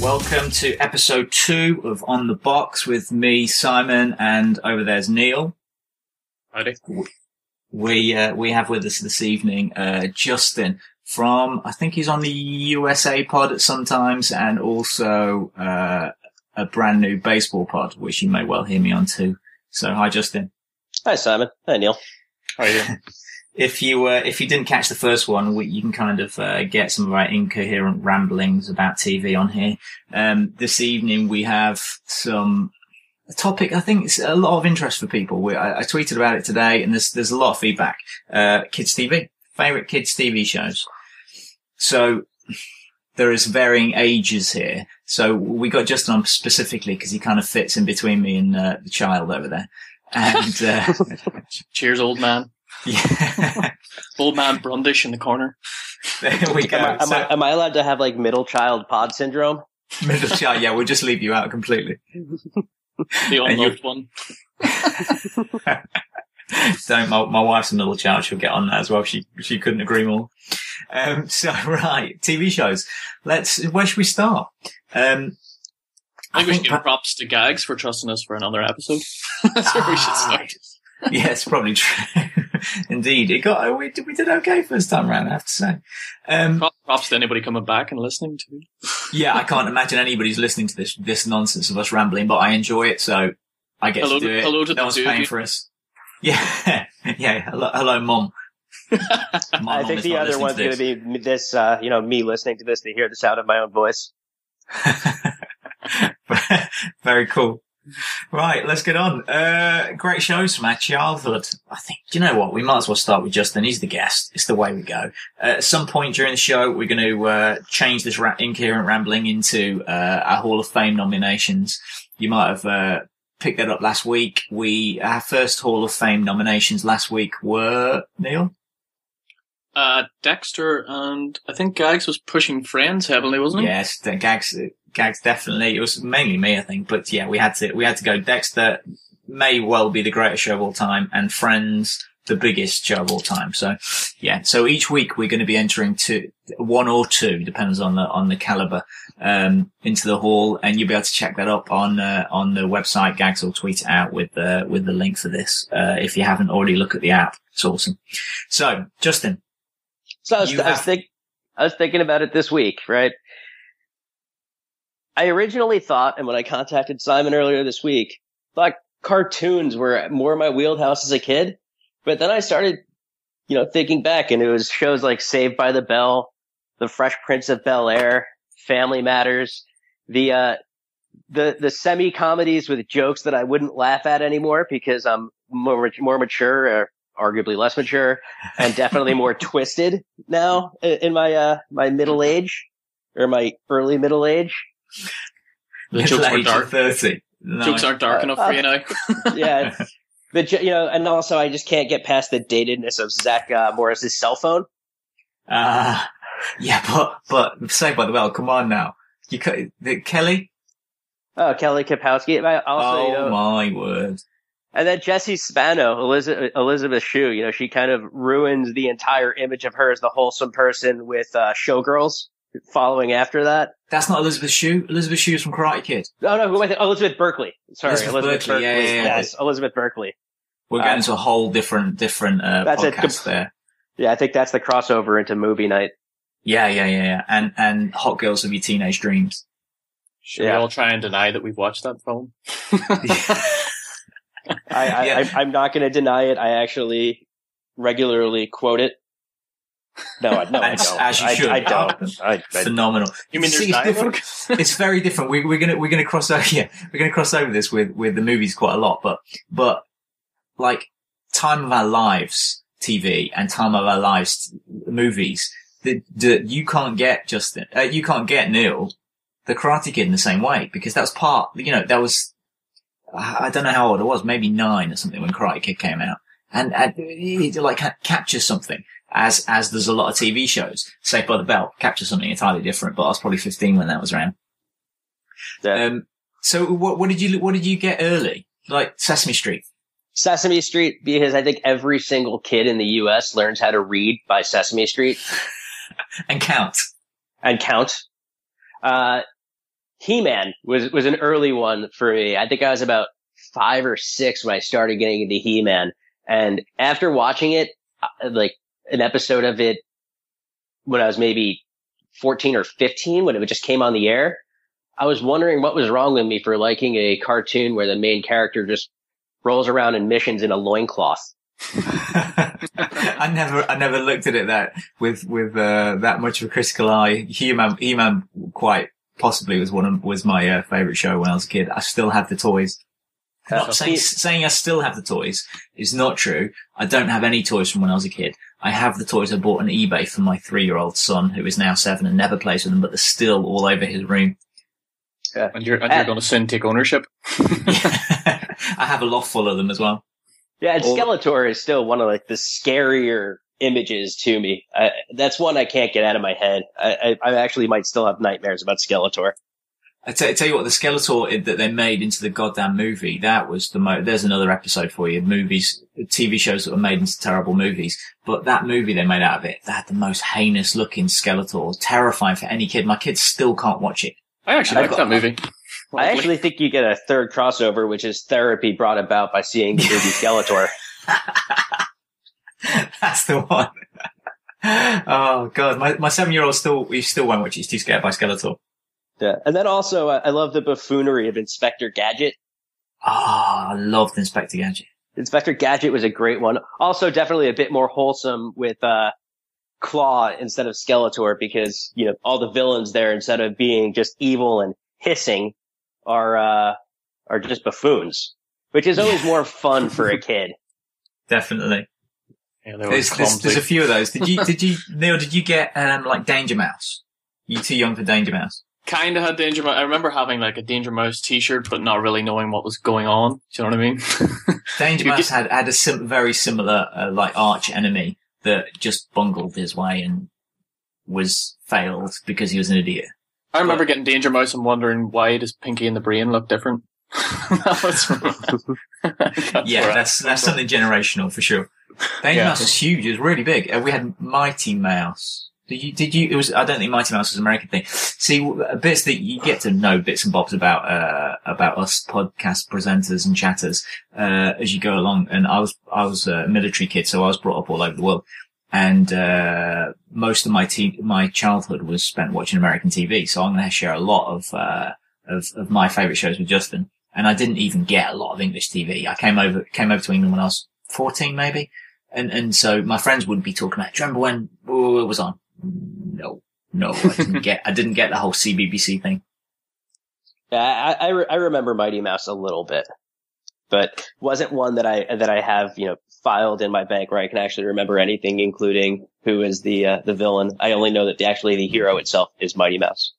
Welcome to episode two of On the Box with me, Simon, and over there's Neil. Howdy. We uh, we have with us this evening uh, Justin from I think he's on the USA pod at sometimes, and also uh, a brand new baseball pod, which you may well hear me on too. So hi, Justin. Hi, Simon. Hi, Neil. How are you? If you uh, if you didn't catch the first one, we, you can kind of uh, get some of our incoherent ramblings about TV on here. Um, this evening we have some a topic. I think it's a lot of interest for people. We, I, I tweeted about it today, and there's there's a lot of feedback. Uh, kids TV, favorite kids TV shows. So there is varying ages here. So we got Justin on specifically because he kind of fits in between me and uh, the child over there. And uh, Cheers, old man. Yeah, Old man Brundish in the corner. there we go. Am, I, am, So- I, am I allowed to have like middle child pod syndrome? Middle child, yeah, we'll just leave you out completely. The And you- unloved one. Don't, my, my wife's a middle child, she'll get on that as well. She, she couldn't agree more. Um, so, right, TV shows. Let's, where should we start? Um, I think we should pa- give props to Gags for trusting us for another episode. That's where we should Ah. start. yeah, it's probably true. Indeed. It got, we did, we did okay first time round, I have to say. Um, Props to anybody coming back and listening to. yeah, I can't imagine anybody's listening to this, this nonsense of us rambling, but I enjoy it, so I get Hello to do it. hello to no the one's two of paying for us. Yeah, yeah. Hello, hello mom. I think the other one's going to be this, uh, you know, me listening to this to hear the sound of my own voice. Very cool. Right, let's get on. Uh, great shows from our childhood. I think, do you know what? We might as well start with Justin. He's the guest. It's the way we go. Uh, at some point during the show, we're going to, uh, change this ra- incoherent rambling into, uh, our Hall of Fame nominations. You might have, uh, picked that up last week. We, our first Hall of Fame nominations last week were, Neil? Uh, Dexter and I think Gags was pushing Friends heavily, wasn't he? Yes, the gags, gags definitely. It was mainly me, I think, but yeah, we had to, we had to go. Dexter may well be the greatest show of all time, and Friends the biggest show of all time. So, yeah. So each week we're going to be entering to one or two, depends on the on the caliber, um, into the hall, and you'll be able to check that up on uh, on the website. Gags will tweet it out with uh, with the link for this. Uh, if you haven't already, look at the app. It's awesome. So, Justin, So I was, I was, think, I was thinking about it this week, right? I originally thought, and when I contacted Simon earlier this week, thought cartoons were more my wheelhouse as a kid. But then I started, you know, thinking back and it was shows like Saved by the Bell, The Fresh Prince of Bel Air, Family Matters, the, uh, the, the semi comedies with jokes that I wouldn't laugh at anymore because I'm more, more mature or arguably less mature and definitely more twisted now in my, uh, my middle age or my early middle age. The middle jokes were dark. thirty. No. Jokes aren't dark Uh, enough for you now. Yeah. it's- the, jo- you know, and also I just can't get past the datedness of Zach uh, Morris's cell phone. Ah, yeah, but but say by the way, come on now. You ca- the Kelly. Oh, Kelly Kapowski. Also, oh you know, my word! And then Jessie Spano, Elizabeth, Elizabeth Shue, you know, she kind of ruins the entire image of her as the wholesome person with uh, Showgirls following after that. That's not Elizabeth Shue. Elizabeth Shue is from Karate Kid. Oh no, who am I thinking? Elizabeth Berkley. Sorry, Elizabeth Elizabeth, Berkley, Berkley. yeah, yeah, yeah. Yes, Elizabeth Berkley. We're getting to a whole different different uh, That's a podcast com- there. Yeah, I think that's the crossover into movie night. Yeah, yeah, yeah, yeah. And and Hot Girls of Your Teenage Dreams. Should Yeah. we all try and deny that we've watched that film? I, I, Yeah. I, I'm not going to deny it. I actually regularly quote it. No, I, no, I don't. as you I, should. I don't. I, I, Phenomenal. You mean there's See, it's different. it's very different. We, we're gonna we're gonna cross over. Yeah, we're gonna cross over this with with the movies quite a lot. But but like time of our lives TV and time of our lives movies that that you can't get Justin. Uh, you can't get Neil, the Karate Kid, in the same way because that was part. You know that was. I don't know how old I was, maybe nine or something when Karate Kid came out, and, and it like ca- captures something as as there's a lot of TV shows. Saved by the Bell captures something entirely different, but I was probably 15 when that was around. Yeah. Um, so what, what did you what did you get early? Like Sesame Street. Sesame Street, because I think every single kid in the U.S. learns how to read by Sesame Street and count. and count. Uh, He-Man was, was an early one for me. I think I was about five or six when I started getting into He-Man. And after watching it, uh, like an episode of it when I was maybe 14 or 15, when it just came on the air, I was wondering what was wrong with me for liking a cartoon where the main character just rolls around in missions in a loincloth. I never, I never looked at it that with with uh, that much of a critical eye. He-Man, He-Man, quite possibly was one of was my uh, favorite show when I was a kid. I still have the toys. Not saying, He- saying I still have the toys is not true. I don't have any toys from when I was a kid. I have the toys I bought on eBay for my three-year-old son, who is now seven and never plays with them, but they're still all over his room. Yeah. And you're, and you're Uh, going to soon take ownership. I have a loft full of them as well. Yeah, and Or- Skeletor is still one of like the scarier images to me. I, that's one I can't get out of my head. I, I, I actually might still have nightmares about Skeletor. I tell, tell you what, the Skeletor that they made into the goddamn movie, that was the mo- there's another episode for you. Movies, TV shows that were made into terrible movies. But that movie they made out of it, that had the most heinous looking Skeletor. Terrifying for any kid. My kids still can't watch it. I actually I like that movie. I actually think you get a third crossover, which is therapy brought about by seeing the movie Skeletor. That's the one. oh god, my, my seven year old still, he still won't watch. He's too scared by Skeletor. Yeah. And then also, uh, I love the buffoonery of Inspector Gadget. Ah, I loved Inspector Gadget. Inspector Gadget was a great one. Also, definitely a bit more wholesome with uh, Claw instead of Skeletor, because you know all the villains there, instead of being just evil and hissing, are uh, are just buffoons, which is always more fun for a kid. Definitely. Yeah, There's, there's, there's a few of those. Did you, did you, Neil, did you get, um, like Danger Mouse? You too young for Danger Mouse? Kind of had Danger Mouse. I remember having like a Danger Mouse T-shirt, but not really knowing what was going on. Do you know what I mean? Danger Mouse had, had a sim- very similar, uh, like arch enemy that just bungled his way and was failed because he was an idiot. I remember getting Danger Mouse and wondering why does Pinky and the Brain look different. that was that's yeah, that's that's something generational for sure. Danger Yeah. Mouse was huge. It was really big. Uh, we had Mighty Mouse. Did you? Did you? It was. I don't think Mighty Mouse was an American thing. See, bits that you get to know bits and bobs about uh, about us podcast presenters and chatters uh, as you go along. And I was I was a military kid, so I was brought up all over the world. And uh, most of my t- my childhood was spent watching American TV. So I'm going to share a lot of uh, of, of my favourite shows with Justin. And I didn't even get a lot of English TV. I came over came over to England when I was 14, maybe. And and so my friends would be talking about. Do you remember when it was on? No, no, I didn't get. I didn't get the whole CBBC thing. Yeah, I, I, re- I remember Mighty Mouse a little bit, but wasn't one that I that I have you know filed in my bank where I can actually remember anything, including who is the uh, the villain. I only know that the, actually the hero itself is Mighty Mouse.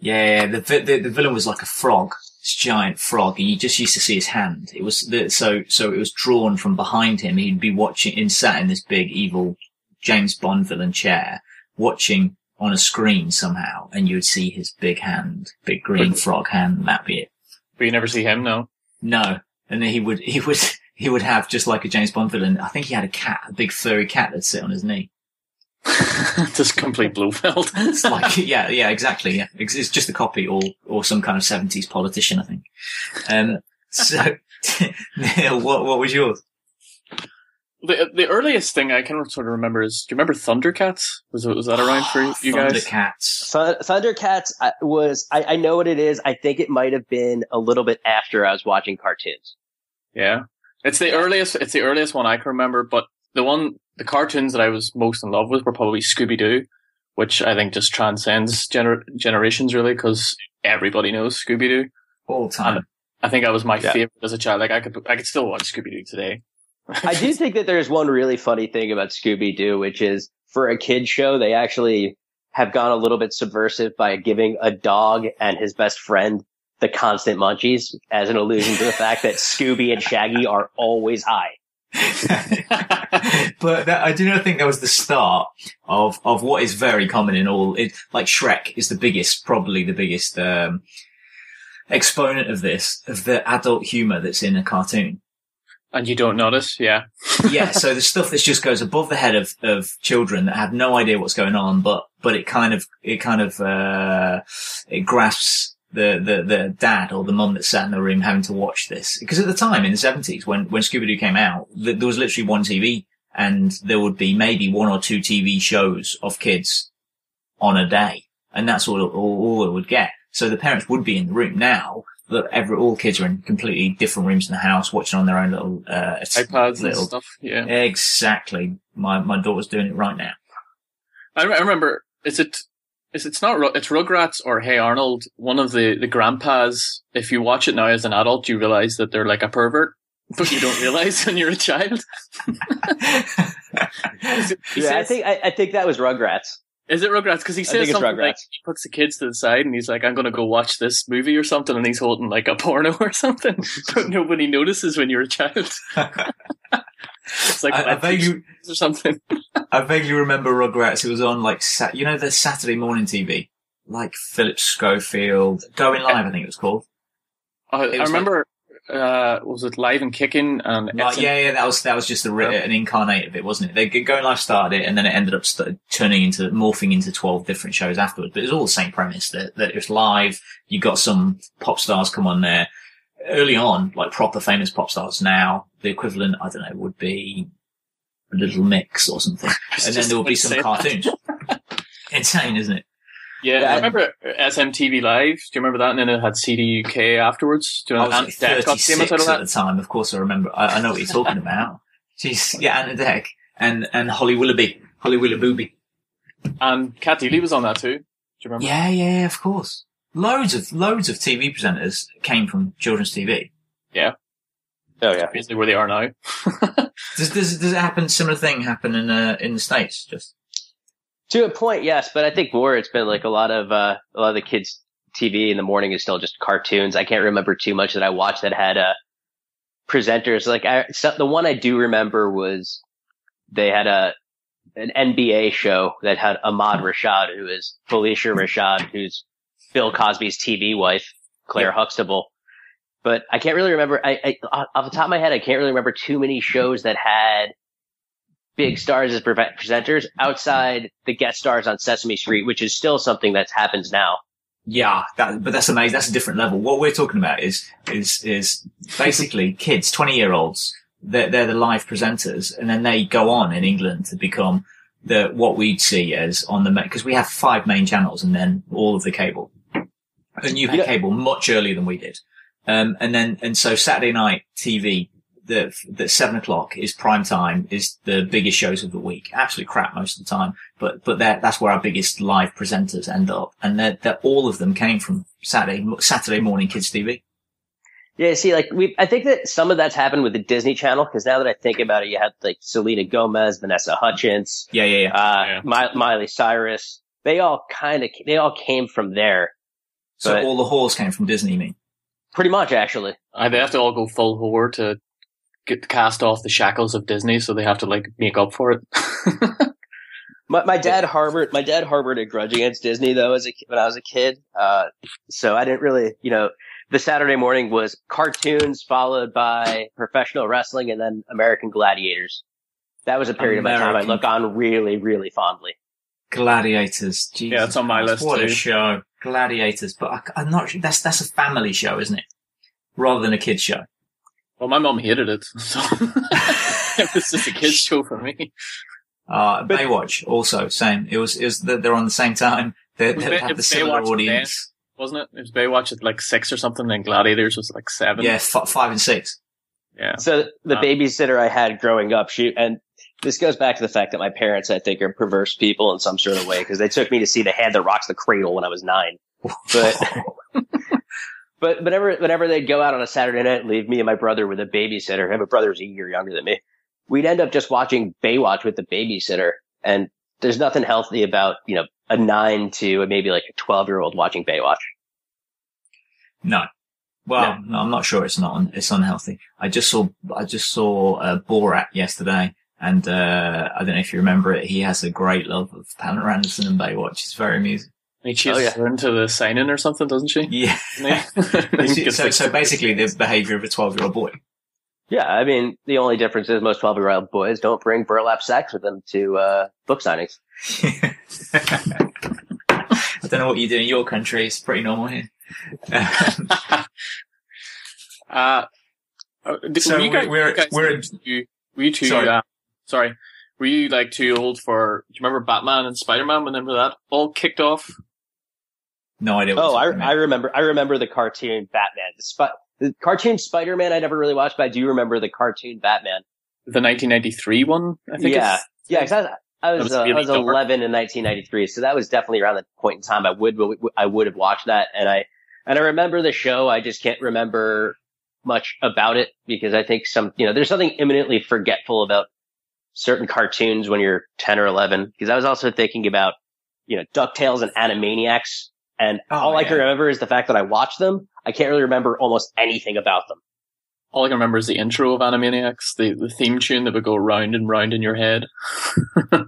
Yeah, the, the the villain was like a frog, this giant frog, and you just used to see his hand. It was the, so so it was drawn from behind him. He'd be watching, in sat in this big evil James Bond villain chair, watching on a screen somehow, and you would see his big hand, big green frog hand. and That'd be it. But you never see him, no. No, and then he would he would he would have just like a James Bond villain. I think he had a cat, a big furry cat that'd sit on his knee. Just complete Blofeld. It's like, yeah, yeah, exactly. Yeah, it's, it's just a copy, or or some kind of seventies politician, I think. Um, so Neil, what what was yours? The the earliest thing I can sort of remember is do you remember Thundercats? Was was that around for ah, you guys? Thundercats. Thun- Thundercats I- was I, I know what it is. I think it might have been a little bit after I was watching cartoons. Yeah, it's the earliest. It's the earliest one I can remember. But the one, the cartoons that I was most in love with were probably Scooby Doo, which I think just transcends gener- generations really because everybody knows Scooby Doo. All time. I think I was my Yeah. favorite as a child. Like I could, I could still watch Scooby Doo today. I do think that there's one really funny thing about Scooby Doo, which is for a kid show, they actually have gone a little bit subversive by giving a dog and his best friend the constant munchies as an allusion to the fact that Scooby and Shaggy are always high. but that, I do not think that was the start of, of what is very common in all, it, like Shrek is the biggest, probably the biggest, um, exponent of this, of the adult humor that's in a cartoon. And you don't notice, yeah. yeah, so the stuff that just goes above the head of, of children that have no idea what's going on, but, but it kind of, it kind of, uh, it grasps the, the, the dad or the mum that sat in the room having to watch this. Because at the time in the seventies, when, when Scooby-Doo came out, th- there was literally one TV and there would be maybe one or two TV shows of kids on a day. And that's all, all, all it would get. So the parents would be in the room now. That every all kids are in completely different rooms in the house, watching on their own little uh, iPads and stuff. Yeah, Exactly. My my daughter's doing it right now. I, re- I remember. Is it? Is it's not? It's Rugrats or Hey Arnold. One of the the grandpas. If you watch it now as an adult, you realize that they're like a pervert, but you don't realize when you're a child. Yeah, I think I, I think that was Rugrats. Is it Rugrats? Because he says it's something like he puts the kids to the side and he's like, "I'm going to go watch this movie or something," and he's holding like a porno or something, but nobody notices when you're a child. it's like I, I vaguely or something. I vaguely remember Rugrats. It was on like sat, you know the Saturday morning TV, like Philip Schofield Going Live. I think it was called. I, It I was remember. Uh, was it Live and Kicking and Like, yeah, yeah, that was that was just Yeah. an incarnate of it, wasn't it? They Going Live started it, and then it ended up st- turning into morphing into twelve different shows afterwards. But it was all the same premise that that it was live. You got some pop stars come on there early on, like proper famous pop stars. Now the equivalent, I don't know, would be a little mix or something, and then there will be some cartoons. Insane, isn't it? Yeah, Yeah, I remember SMTV Live. Do you remember that? And then it had CD UK afterwards. Do you I was like Deck 36 famous out of at that? the time. Of course, I remember. I, I know what you're talking about. She's yeah, Ant and Dec and and Holly Willoughby, Holly Willoughby. And Cat Deeley was on that too. Do you remember? Yeah, yeah, of course. Loads of loads of TV presenters came from children's TV. Yeah. Oh yeah. Basically where they are now. Does does does it happen? Similar thing happen in uh, in the states? Just To a point, yes, but I think more it's been like a lot of uh, a lot of the kids' TV in the morning is still just cartoons. I can't remember too much that I watched that had uh, presenters. Like I, so the one I do remember was they had a an NBA show that had Ahmad Rashad, who is Phylicia Rashad, who's Bill Cosby's TV wife, Claire Huxtable. But I can't really remember. I, I off the top of my head, I can't really remember too many shows that had big stars as pre- presenters outside the guest stars on Sesame Street, which is still something that happens now. yeah, that but that's amazing. That's a different level. What we're talking about is is is basically kids, twenty year olds. They're they're the live presenters, and then they go on in England to become the what we'd see as on the because we have five main channels and then all of the cable. And you had Yeah. cable much earlier than we did. Um, and then, and so Saturday night TV, the, the seven o'clock is prime time, is the biggest shows of the week. Absolute crap most of the time. But, but that's where our biggest live presenters end up. And they're, they're, all of them came from Saturday, Saturday morning kids TV. Yeah, see, like we, I think that some of that's happened with the Disney Channel because now that I think about it, you had like Selena Gomez, Vanessa Hudgens, Yeah, yeah, yeah. uh, Yeah. Mi- Miley Cyrus. They all kind of, they all came from there, So all the whores came from Disney, you mean? pretty much actually. Uh, they have to all go full whore to get cast off the shackles of Disney, so they have to like make up for it. My, my dad harbored, my dad harbored a grudge against Disney though as a, when I was a kid. Uh, so I didn't really, you know, the Saturday morning was cartoons followed by professional wrestling and then American Gladiators. That was a period of my time I look on really, really fondly. Gladiators. Jesus Yeah, it's on my Christ, list What a show. Gladiators. But I, I'm not sure. That's, that's a family show, isn't it? Rather than a kids show. Well, my mom hated it, so it was just a kids show for me. Uh, Baywatch also same. It was it was they're on the same time. They, Was they Bay- have the similar Baywatch audience. Wasn't it? It was Baywatch at like six or something, and Gladiators was like seven. Yeah, f- five and six. Yeah. So the Wow. babysitter I had growing up, she and this goes back to the fact that my parents, I think, are perverse people in some sort of way because they took me to see The Hand That Rocks the Cradle when I was nine. But but whenever whenever they'd go out on a Saturday night, and leave me and my brother with a babysitter. I have a brother who's a year younger than me. We'd end up just watching Baywatch with the babysitter, and there's nothing healthy about you know a nine to maybe like a twelve year old watching Baywatch. No. Well, no. I'm not sure it's not. Un- it's unhealthy. I just saw. I just saw uh, Borat yesterday, and uh, I don't know if you remember it. He has a great love of Pamela Anderson and Baywatch. It's very amusing. And he chases Oh, yeah. her into the sign-in or something, doesn't she? Yeah. So, so basically, the behaviour of a 12 year old boy. Yeah, I mean the only difference is most twelve year old boys don't bring burlap sacks with them to uh, book signings. I don't know what you do in your country. It's pretty normal here. Uh, uh, did- So were you guys, we're- were you guys we're- too, were you too, Sorry. uh, sorry, were you like too old for, do you remember Batman and Spider-Man whenever that all kicked off? No idea. What Oh, I, I remember. I remember the cartoon Batman. The, Sp- the cartoon Spider Man I never really watched, but I do remember the cartoon Batman. The 1993 one, I think. Yeah, it's- yeah. Because I, I was was uh, I really was dark. 11 in 1993, so that was definitely around the point in time I would I would have watched that, and I and I remember the show. I just can't remember much about it because I think some you know there's something imminently forgetful about certain cartoons when you're 10 or 11. Because I was also thinking about you know Ducktales and Animaniacs, and Oh, all I can remember is the fact that I watched them. I can't really remember almost anything about them. All I can remember is the intro of Animaniacs, the, the theme tune that would go round and round in your head.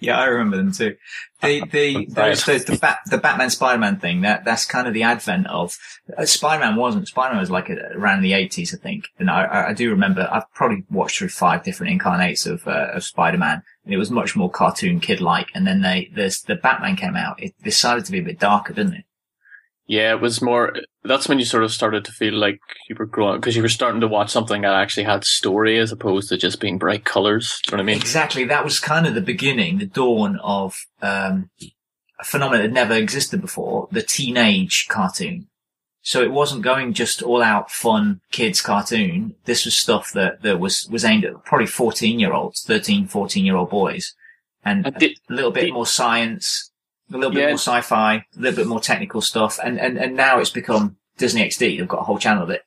yeah, I remember them too. The the there's the the, Bat, the Batman Spider Man thing. That that's kind of the advent of uh, Spider Man. Wasn't Spider Man was like a, around the eighties, I think. And I- I, I do remember. I've probably watched through five different incarnates of uh, of Spider Man, and it was much more cartoon kid like. And then they this the Batman came out. It decided to be a bit darker, didn't it? Yeah, it was more. That's when you sort of started to feel like you were growing because you were starting to watch something that actually had story as opposed to just being bright colors. Do you know what I mean? Exactly. That was kind of the beginning, the dawn of um, a phenomenon that never existed before, the teenage cartoon. So it wasn't going just all out fun kids cartoon. This was stuff that, that was, was aimed at probably 14 year olds, 13, 14 year old boys. And And did- a little bit did- more science, a little bit Yeah. more sci-fi, a little bit more technical stuff. And, and, and now it's become Disney XD. They've got a whole channel of it.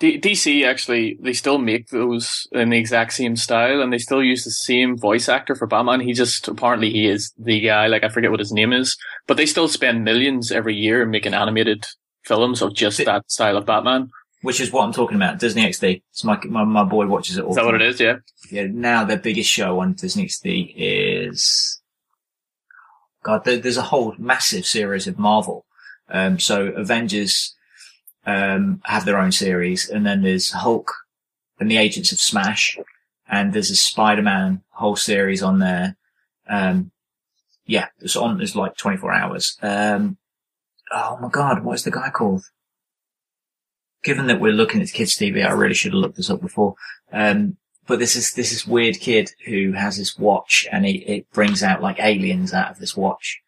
D- DC actually, they still make those in the exact same style, and they still use the same voice actor for Batman. He just apparently he is the guy. Like I forget what his name is, but they still spend millions every year making animated films of just that style of Batman. Which is what I'm talking about. Disney XD. It's my, my, my boy watches it all. Is that the what it time. Yeah. yeah, now their biggest show on Disney XD is, God, there, there's a whole massive series of Marvel. Um, so Avengers, um, have their own series and then there's Hulk and the Agents of Smash and there's a Spider-Man whole series on there. Um, yeah, it's on, it's like 24 hours. Um, oh my God, what is the guy called? Given that we're looking at kids TV, I really should have looked this up before. Um, but this is this is weird kid who has this watch and it, it brings out like aliens out of this watch.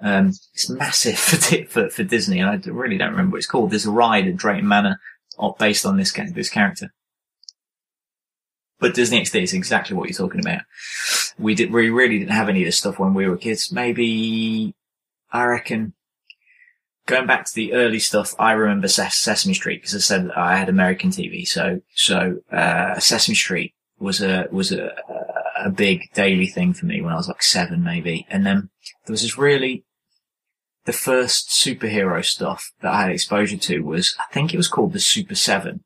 Um, it's massive for, for for Disney, and I really don't remember what it's called. There's a ride at Drayton Manor based on this this character. But Disney XD is exactly what you're talking about. We did we really didn't have any of this stuff when we were kids. Maybe I reckon going back to the early stuff, I remember Ses- Sesame Street because I said I had American TV. So, so, uh, Sesame Street was a, was a, a big daily thing for me when I was like seven, maybe. And then there was this really, the first superhero stuff that I had exposure to was, I think it was called the Super Seven.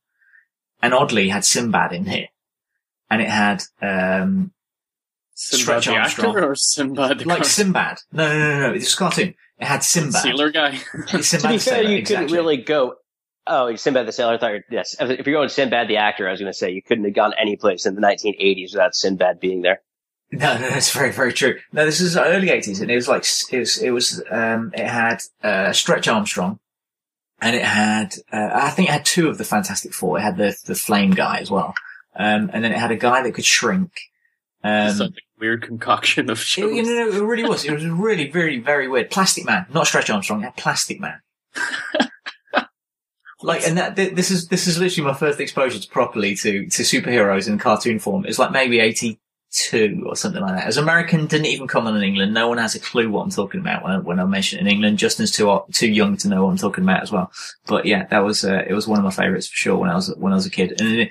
And oddly had Sinbad in it. And it had, um, Sinbad Stretch the Armstrong. actor or Sinbad like Sinbad. No, no, no, no. It was a cartoon. It had Sinbad. sailor guy? Sinbad to be the fair, Sailor, you exactly. couldn't really go. Oh, Sinbad the Sailor. I thought, you- yes. If you're going Sinbad the actor, I was going to say you couldn't have gone any place in the 1980s without Sinbad being there. No, no, that's very, very true. No, this is early eighties, and it was like it was, it was, um, it had uh, Stretch Armstrong, and it had, uh, I think it had two of the Fantastic Four. It had the the Flame guy as well, Um, and then it had a guy that could shrink. Um, It's like a weird concoction of it, shows. you know, it really was. It was really, very, very weird. Plastic Man, not Stretch Armstrong, yeah, Plastic Man. like, and that th- this is this is literally my first exposure to properly to to superheroes in cartoon form. It's like maybe eighty two or something like that. As American didn't even come on in England. No one has a clue what I'm talking about when I, when I mention it in England. Justin's too too young to know what I'm talking about as well. But yeah, that was uh, it was one of my favourites for sure when I was when I was a kid. And it-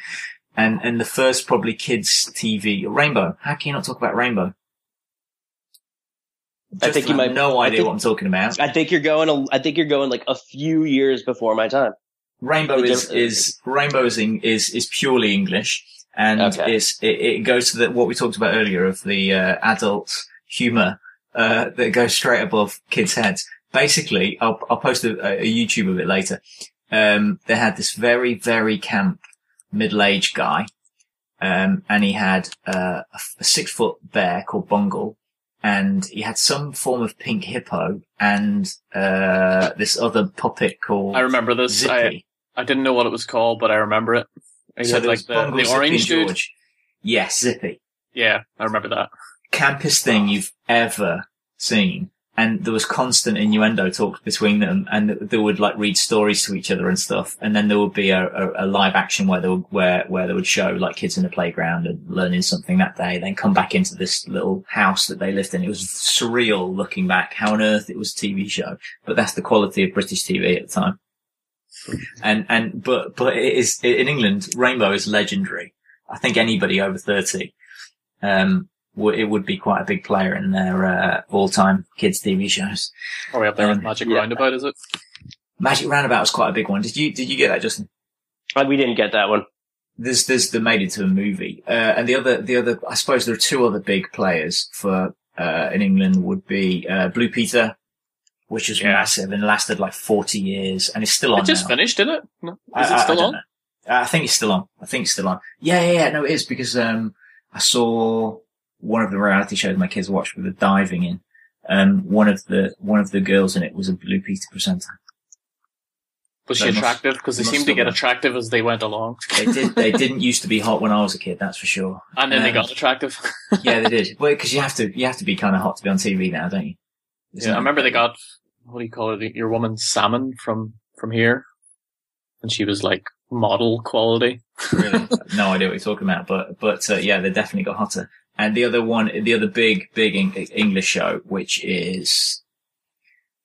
and and the first probably kids TV Rainbow. How can you not talk about Rainbow? I think you might- no idea think- what I'm talking about. I think you're going. A, I think you're going like a few years before my time. Rainbow is is Rainbow is in- is is purely English, and Okay. it's it, it goes to the, what we talked about earlier of the uh, adult humour uh, that goes straight above kids' heads. Basically, I'll I'll post a, a YouTube of it later. Um, they had this very very camp middle aged guy, um, and he had uh, a, a six foot bear called Bungle. And he had some form of pink hippo and uh, this other puppet called I remember this. I, Zippy. I didn't know what it was called, but I remember it. It So had there like was the, Bungle, the Zippy, orange dude. George. Yes, Zippy. Yeah, I remember that. Campest thing you've ever seen. And there was constant innuendo talk between them and they would like read stories to each other and stuff. And then there would be a, a, a live action where they would, where, where they would show like kids in the playground and learning something that day, then come back into this little house that they lived in. It was surreal looking back how on earth it was a TV show, but that's the quality of British TV at the time. And, and, but, but it is, in England, Rainbow is legendary. I think anybody over 30, um, w- it would be quite a big player in their, uh, all-time kids TV shows. Are we up there Um, with Magic yeah. Roundabout, is it? Magic Roundabout was quite a big one. Did you, did you get that, Justin? Uh, we didn't get that one. There's, there's the made into a movie. Uh, and the other, the other, I suppose there are two other big players for, uh, in England would be, uh, Blue Peter, which is Yeah. massive and lasted like 40 years and it's still on It just now. finished, didn't it? No. Is I- it I- I still don't on? know. Uh, I think it's still on. I think it's still on. Yeah, yeah, yeah. No, it is because um, I saw one of the reality shows my kids watched with the diving in. Um, one of the one of the girls in it was a Blue Peter presenter. Was They she attractive? Because they they seemed to get been. attractive as they went along. They did. they didn't used to be hot when I was a kid. That's for sure. And then they Um, got attractive. yeah, they did. Well, because you have to you have to be kind of hot to be on TV now, don't you? Isn't yeah, I remember they got, what do you call it? Your woman Salmon from, from here. And she was like model quality. really no idea what you're talking about, but but uh, yeah, they definitely got hotter. And the other one, the other big big English show, which is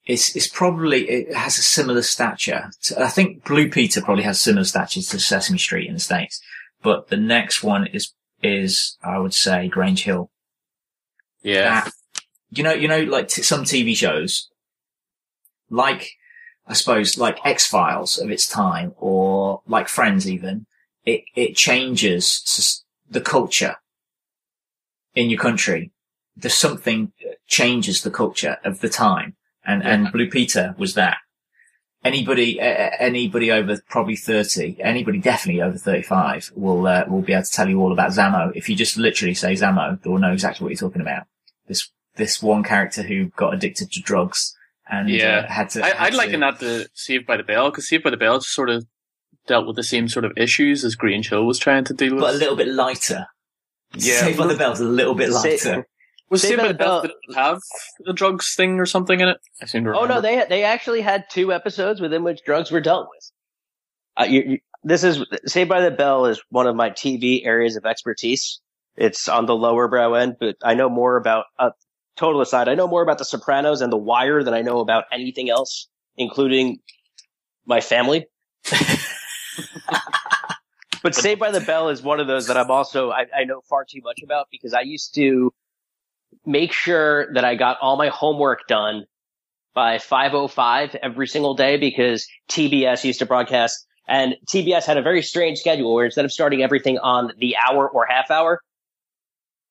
it's it's probably it has a similar stature. To, I think Blue Peter probably has similar stature to Sesame Street in the states, but the next one is is I would say Grange Hill. Yeah. That- you know, you know, like t- some TV shows, like I suppose like X Files of its time, or like Friends, even it it changes the culture in your country. There's something that changes the culture of the time, and and Blue Peter was that. Anybody, uh, anybody over probably thirty, anybody definitely over thirty-five will uh, will be able to tell you all about Zammo. If you just literally say Zammo, they will know exactly what you're talking about. This this one character who got addicted to drugs and Yeah. uh, had to. I, had I'd like to- liken that to Saved by the Bell, because Saved by the Bell just sort of dealt with the same sort of issues as Green Hill was trying to deal with. but a little bit lighter. Yeah. Saved by the Bell's a little bit Say- lighter. was Saved Saved by by the the Bell Bell- have the drugs thing or something in it? I seem to remember. Oh no, they they actually had two episodes within which drugs were dealt with. Uh, you, you, this is Saved by the Bell is one of my TV areas of expertise. It's on the lower brow end, but I know more about. Uh, total aside, I know more about The Sopranos and The Wire than I know about anything else, including my family. but Saved by the Bell is one of those that I'm also I, I know far too much about because I used to make sure that I got all my homework done by 505 every single day because TBS used to broadcast and TBS had a very strange schedule where instead of starting everything on the hour or half hour,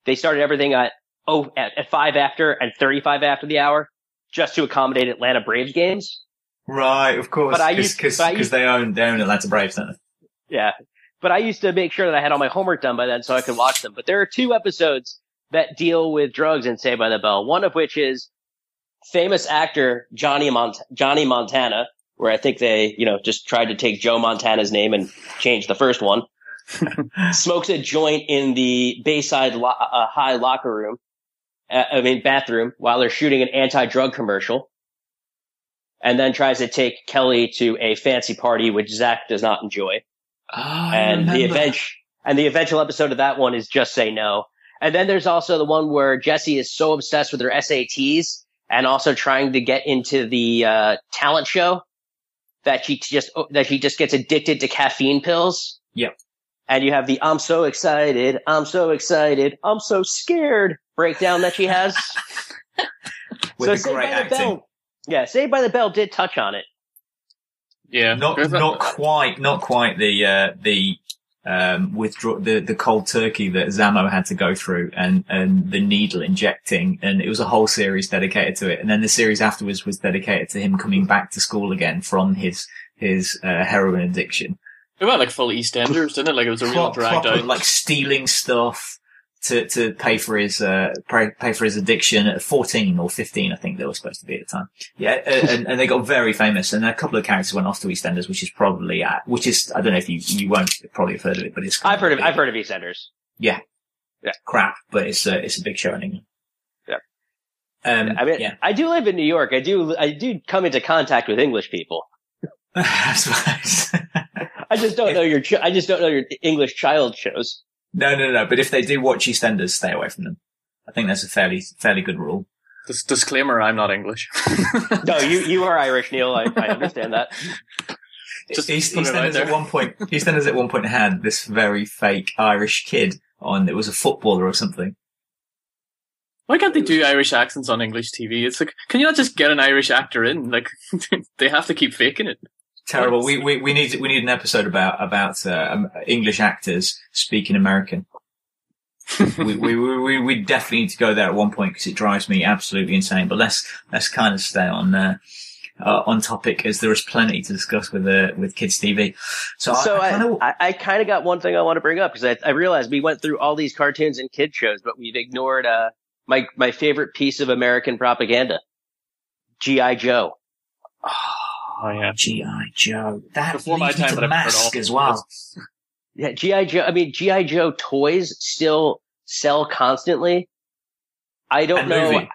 they started everything at oh at, at five after and 35 after the hour just to accommodate Atlanta Braves games. Right, of course. But I used- because but I used- they own they own Atlanta Braves, don't they? Yeah. But I used to make sure that I had all my homework done by then so I could watch them. But there are two episodes that deal with drugs in Saved by the Bell. One of which is famous actor Johnny Mont- Johnny Montana, where I think they, you know, just tried to take Joe Montana's name and change the first one. smokes a joint in the Bayside lo- uh, High locker room, uh, I mean bathroom, while they're shooting an anti-drug commercial, and then tries to take Kelly to a fancy party, which Zach does not enjoy. Oh, and the and the eventual episode of that one is just say no. And then there's also the one where Jesse is so obsessed with her SATs and also trying to get into the uh, talent show that she just that she just gets addicted to caffeine pills. Yep. And you have the "I'm so excited, I'm so excited, I'm so scared" breakdown that she has. with so the Saved great by the acting. Bell, yeah, Saved by the Bell did touch on it. Yeah, Not There's a- not quite not quite the uh, the um, withdraw the the cold turkey that Zammo had to go through and and the needle injecting and it was a whole series dedicated to it and then the series afterwards was dedicated to him coming back to school again from his his uh, heroin addiction. It went like full EastEnders, didn't it? Like it was a real Pro- drag proper, out. like stealing stuff to to pay for his uh pay, pay for his addiction at 14 or 15 I think they were supposed to be at the time yeah and, and they got very famous and a couple of characters went off to EastEnders which is probably uh, which is I don't know if you you won't probably have heard of it but it's I've heard of big- I've heard of EastEnders. Yeah. Yeah. Crap but it's uh, it's a big show in England Yeah. um I mean, yeah I do live in New York. I do I do come into contact with English people. I just don't know your I just don't know your English child shows. No no no but if they do watch EastEnders stay away from them I think that's a fairly fairly good rule Dis- disclaimer: I'm not English. No, you you are Irish, Neil. I, I understand that. Just East, put it out EastEnders at one point, EastEnders at one point had this very fake Irish kid on. It was a footballer or something. Why can't they do Irish accents on English TV? It's like, can you not just get an Irish actor in? Like, they have to keep faking it. Terrible. We, we we need we need an episode about about uh, um, English actors speaking American. we, we, we, we, definitely need to go there at one point because it drives me absolutely insane. But let's let's kind of stay on uh, uh, on topic as there is plenty to discuss with uh, with kids TV. So, So I, I I kind of I, I kind of got one thing I want to bring up because I, I realized we went through all these cartoons and kid shows, but we've ignored uh my my favorite piece of American propaganda, GI Joe. Oh yeah. GI Joe that Before my leads me time, to but Mask as well. Yeah, GI Joe. I mean, GI Joe toys still sell constantly. I don't And know, movie.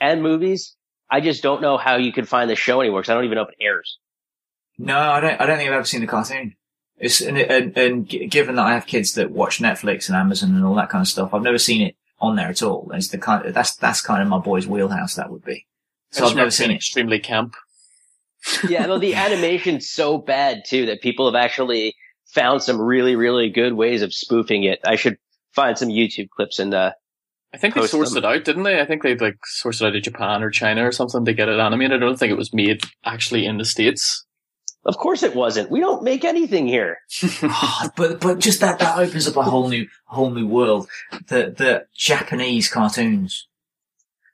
and movies. I just don't know how you can find the show anywhere because I don't even know if it airs. No, I don't. I don't think I've ever seen the cartoon. It's and, and, and given that I have kids that watch Netflix and Amazon and all that kind of stuff, I've never seen it on there at all. It's the kind of, that's that's kind of my boy's wheelhouse. That would be. So I've never seen it. Extremely camp. Yeah, well, the animation's so bad too that people have actually found some really, really good ways of spoofing it. I should find some YouTube clips and uh I think they sourced them. it out, didn't they? I think they like sourced it out of Japan or China or something to get it animated. I don't think it was made actually in the states. of course it wasn't. We don't make anything here. Oh, but but just that that opens up a whole new whole new world. The the Japanese cartoons,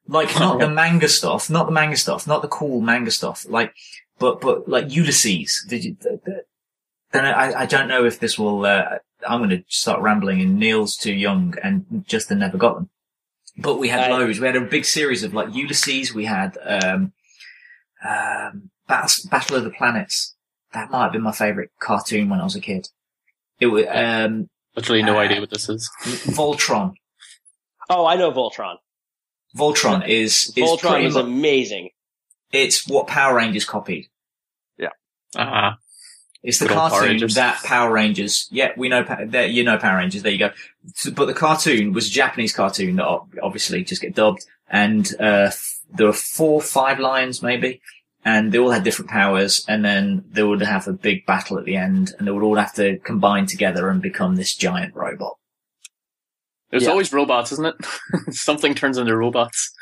like not the manga stuff, not the manga stuff, not the cool manga stuff, like but but like Ulysses. Did you? The, the, then I I don't know if this will. Uh, I'm going to start rambling, and Neil's too young, and Justin never got them. But we had I- loads. We had a big series of like Ulysses. We had um, um, Battle, Battle of the Planets. That might have been my favorite cartoon when I was a kid. It was um, Literally no Uh, idea what this is. Voltron. Oh, I know Voltron. Voltron is is Voltron pretty is mu- amazing. it's what Power Rangers copied. Yeah, ah, It's the Good old Power cartoon that Power Rangers. Yeah, we know. Pa- There, you know Power Rangers. There you go. But the cartoon was a Japanese cartoon that obviously just get dubbed, and uh, there were four, five lions maybe, and they all had different powers, and then they would have a big battle at the end, and they would all have to combine together and become this giant robot. There's Yeah. always robots, isn't it? Something turns into robots.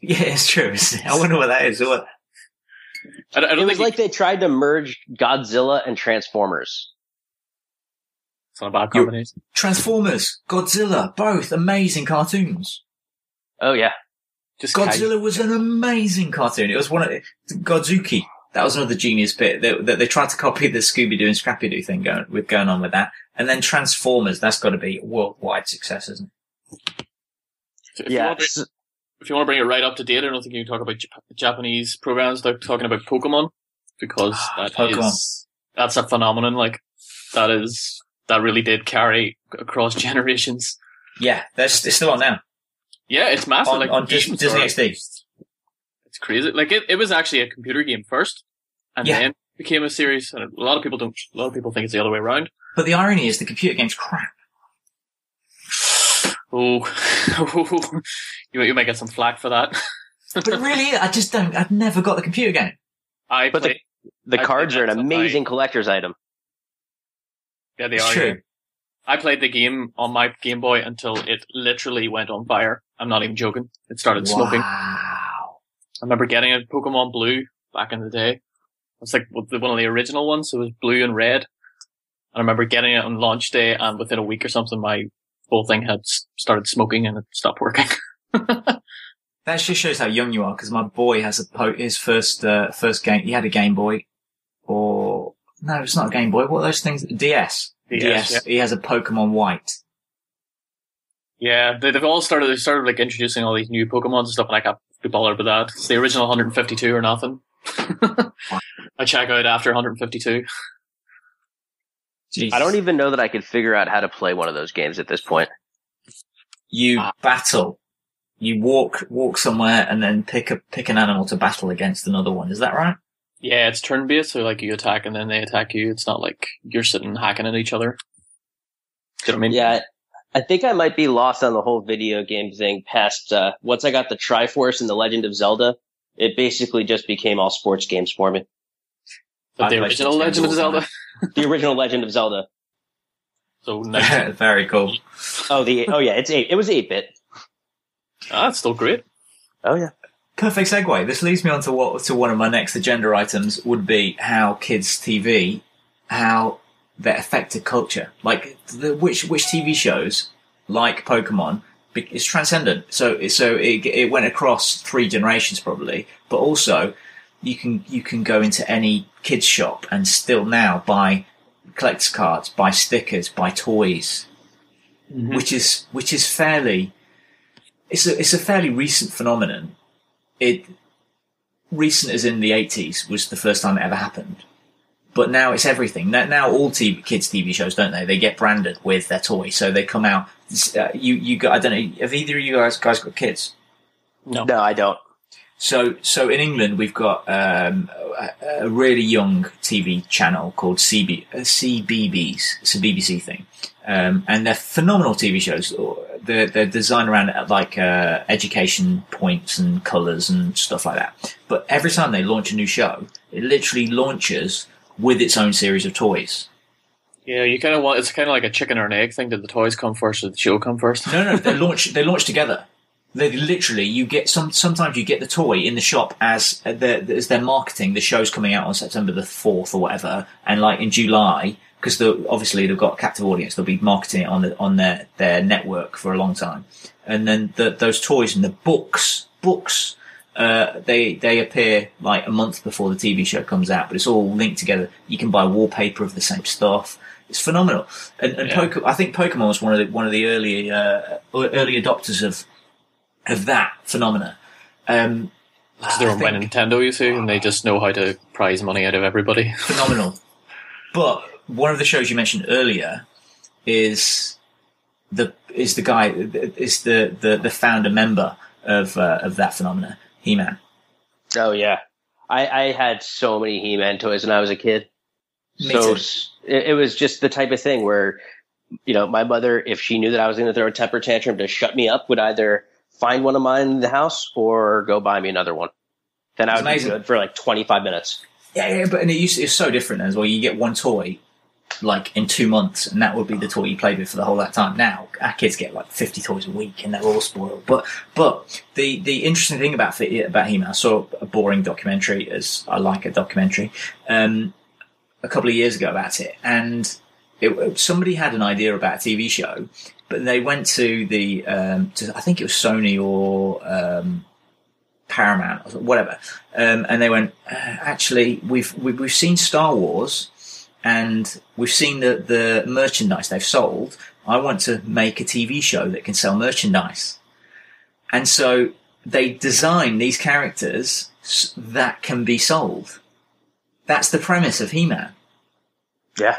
Yeah, it's true. I wonder what that is. What? I, don't- I It don't was think like they tried to merge Godzilla and Transformers. it's not a bad You- combination. Transformers, Godzilla, both amazing cartoons. Oh yeah. Just Godzilla was an amazing cartoon. It was one of Godzooky. That was another genius bit. They, they, they tried to copy the Scooby Doo and Scrappy Doo thing going with going on with that, and then Transformers. That's got to be a worldwide success, isn't it? If you Yeah. want to- if you want to bring it right up to date, I don't think you can talk about Jap- Japanese programs like talking about Pokemon because Ah, that Pokemon. is- that's a phenomenon. Like that is that really did carry across generations. Yeah, that's it's still on now Yeah, it's massive. on, like, on Dis- games Disney XD. It's crazy. Like it, it was actually a computer game first, and Yeah. then became a series. And a lot of people don't. A lot of people think it's the other way around. But the irony is, the computer game's crap. Oh, you, you might get some flack for that. But really, I just don't. I've never got the computer game. I But the- The I cards are an that sometime. amazing collector's item. yeah, they It's are. true. yeah. I played the game on my Game Boy until it literally went on fire. I'm not even joking. It started smoking. Wow. I remember getting a Pokemon Blue back in the day. It's like one of the original ones. So it was blue and red. And I remember getting it on launch day, and within a week or something, my whole thing had started smoking and it stopped working. That just shows how young you are. Because my boy has a po- his first uh, first game. He had a Game Boy, or no, it's not a Game Boy. What are those things? DS. DS, yeah. He has a Pokemon White. yeah, they, they've all started. They started like introducing all these new Pokemon and stuff, and I can't be bothered with that. It's the original 152 or nothing. I check out after 152. Jeez. I don't even know that I could figure out how to play one of those games at this point. You Ah. battle. You walk walk somewhere and then pick a pick an animal to battle against another one. Is that right? Yeah, it's turn based, so like you attack and then they attack you. It's not like you're sitting hacking at each other. Do you know what I mean? Yeah, I think I might be lost on the whole video game thing past, uh, once I got the Triforce and the Legend of Zelda, it basically just became all sports games for me. But the original Legend of games all the Zelda. The original Legend of Zelda. So. Very cool. Oh, the, oh yeah, it's eight, it was 8-bit. ah, that's still great. Oh yeah. Perfect segue. This leads me on to what to one of my next agenda items would be how kids TV, how that affected culture. Like the, which which TV shows, like Pokemon, is transcendent. So so it it went across three generations probably, but also you can you can go into any kids shop and still now buy collector's cards, buy stickers, buy toys, mm-hmm. which is which is fairly it's a it's a fairly recent phenomenon. It recent as in the eighties was the first time it ever happened, but now it's everything. Now, now all TV, kids TV shows don't they? They get branded with their toy, so they come out. Uh, you you got I don't know. Have either of you guys guys got kids? No. No, I don't. So, so in England, we've got um, a, a really young TV channel called CB, uh, CBeebies. It's a BBC thing, um, and they're phenomenal TV shows. They're, they're designed around uh, like uh, education points and colours and stuff like that. But every time they launch a new show, it literally launches with its own series of toys. Yeah, you kind of want. It's kind of like a chicken or an egg thing. Did the toys come first or did the show come first? No, no, they launch. They launch together. They literally, you get some. Sometimes you get the toy in the shop as uh, the, as they're marketing. The show's coming out on September the fourth or whatever, and like in July, because obviously they've got a captive audience. They'll be marketing it on the on their their network for a long time, and then the, those toys and the books, books. Uh, they they appear like a month before the TV show comes out, but it's all linked together. You can buy wallpaper of the same stuff. It's phenomenal. And, and Yeah. Poke- I think Pokemon was one of the one of the early uh, early adopters of of that phenomena. Um, So they're I owned by Nintendo, you see, and they just know how to prize money out of everybody. phenomenal. But one of the shows you mentioned earlier is the is the guy is the the, the founder member of uh, of that phenomena, He Man. Oh yeah. I, I had so many He-Man toys when I was a kid. Me so too. It, it was just the type of thing where, you know, my mother, if she knew that I was going to throw a temper tantrum to shut me up, would either find one of mine in the house or go buy me another one. Then I would be good for like 25 minutes. Yeah, yeah, but and it used it's so different as well. You get one toy like in two months, and that would be the toy you played with for the whole that time. Now our kids get like fifty toys a week, and they're all spoiled. But but the the interesting thing about about He-Man, I saw a boring documentary, as I like a documentary, um, a couple of years ago about it, and it, somebody had an idea about a TV show, but they went to the um, to, I think it was Sony or um, Paramount or whatever, um, and they went. Uh, actually, we've we've we've seen Star Wars, and we've seen the the merchandise they've sold. I want to make a TV show that can sell merchandise, and so they design these characters that can be sold. That's the premise of He-Man. Yeah.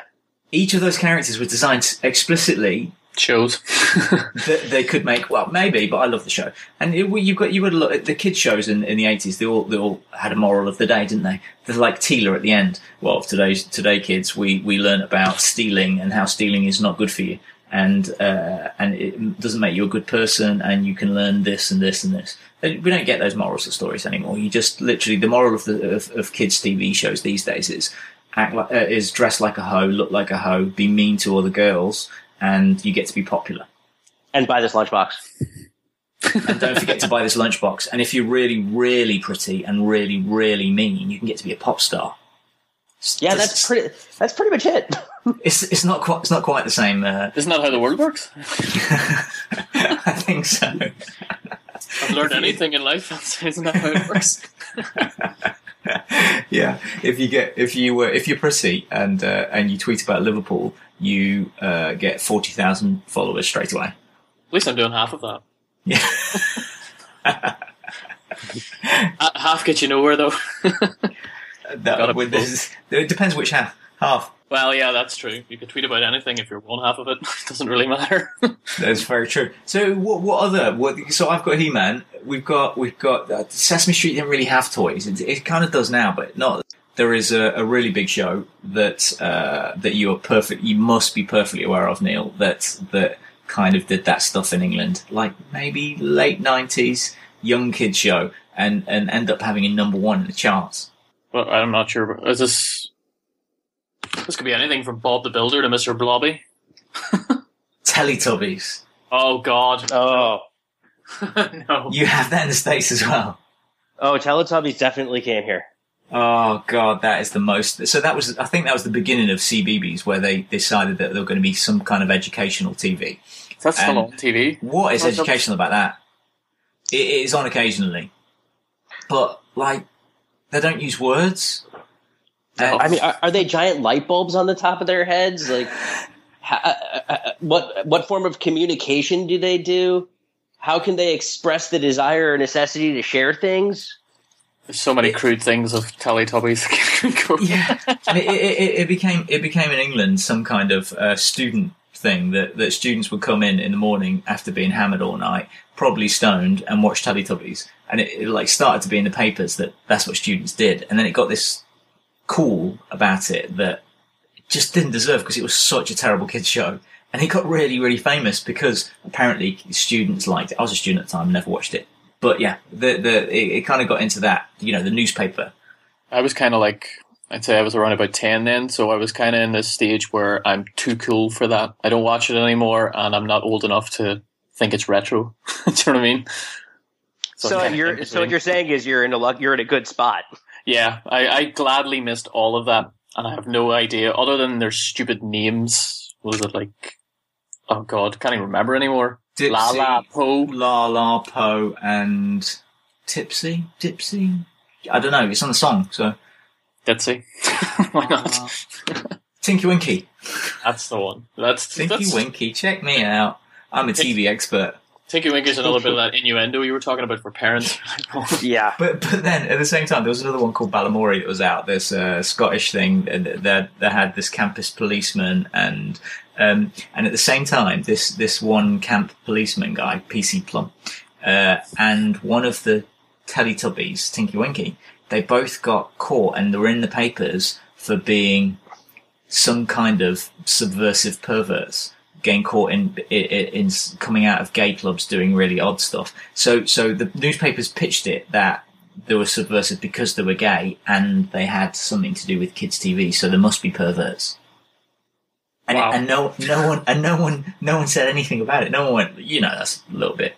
each of those characters were designed explicitly Shows. that they could make well maybe but i love the show and it, well, you've got you got to look at the kids shows in, in the 80s they all they all had a moral of the day didn't they they're like Teela at the end well today's today kids we we learn about stealing and how stealing is not good for you and uh, and it doesn't make you a good person and you can learn this and this and this we don't get those morals of stories anymore you just literally the moral of the of, of kids tv shows these days is act like uh, is dress like a hoe look like a hoe be mean to other girls and you get to be popular And buy this lunchbox. and don't forget to buy this lunchbox. And if you're really, really pretty and really, really mean, you can get to be a pop star. It's Yeah, just- that's pretty. That's pretty much it. It's it's not quite it's not quite the same. Uh, Isn't that how the world works? I think so. I've learned anything in life. that's- Isn't that how it works? yeah, if you get if you uh, if you're pretty and uh, and you tweet about Liverpool, you uh, get forty thousand followers straight away. At least I'm doing half of that. Yeah, Half gets you nowhere though. that, with this, it depends which half. Half. Well, yeah, that's true. You can tweet about anything if you're one half of it. It doesn't really matter. That's very true. So what what other? What, so I've got He Man. We've got we've got uh, Sesame Street didn't really have toys. It, it kind of does now, but not. There is a, a really big show that uh, that you are perfect. You must be perfectly aware of, Neil. That that kind of did that stuff in England, like maybe late nineties young kid show, and and end up having a number one in the charts. well, I'm not sure. Is this? This could be anything from Bob the Builder to Mr. Blobby. Teletubbies. Oh God, Oh, no. You have that in the states as well. oh, Teletubbies definitely came here. Oh god, that is the most. So that was, I think, that was the beginning of CBeebies, where they decided that there were going to be some kind of educational TV. That's still on TV. What is educational about that? It it is on occasionally, but like they don't use words. Uh, I mean, are, are they giant light bulbs on the top of their heads? Like, ha, uh, uh, what what form of communication do they do? How can they express the desire or necessity to share things? There's so many crude things of Teletubbies. yeah, it, it, it, it became it became in England some kind of uh, student thing that, that students would come in in the morning after being hammered all night, probably stoned, and watch Teletubbies, and it, it like started to be in the papers that that's what students did, and then it got this cool about it that it just didn't deserve because it was such a terrible kids show. And it got really, really famous because apparently students liked it. I was a student at the time, never watched it. But yeah, the, the, it, it kind of got into that, you know, the newspaper I was kind of like, I'd say I was around about 10 then, so I was kind of in this stage where I'm too cool for that. I don't watch it anymore, and I'm not old enough to think it's retro. Do you know what I mean? So, I'm you're so what you're saying is you're in a luck, you're in a good spot. Yeah, I, I gladly missed all of that, and I have no idea, other than their stupid names. Was it like, oh god, can't even remember anymore. Dipsy. La La Po. La La Po and Tipsy, Dipsy. I don't know. It's on the song, so Ditsy. Why not? Uh, Tinky Winky, That's the one. That's Tinky that's, Winky. Check me out. I'm a TV expert. Tinky Winky's another bit of that innuendo you were talking about for parents. Yeah. But but then at the same time, there was another one called Balamory that was out. This uh, Scottish thing and that that had this campus policeman and um, and at the same time, this this one camp policeman guy, PC Plum, uh, and one of the Teletubbies, Tinky Winky, they both got caught and they were in the papers for being some kind of subversive perverts getting caught in, in in coming out of gay clubs doing really odd stuff. So so the newspapers pitched it that they were subversive because they were gay and they had something to do with kids TV. So there must be perverts. And, Wow. and no no one and no one no one said anything about it. No one went. You know that's a little bit.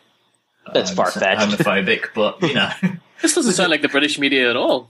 That's um, far-fetched. homophobic, but you know. this doesn't sound like the British media at all.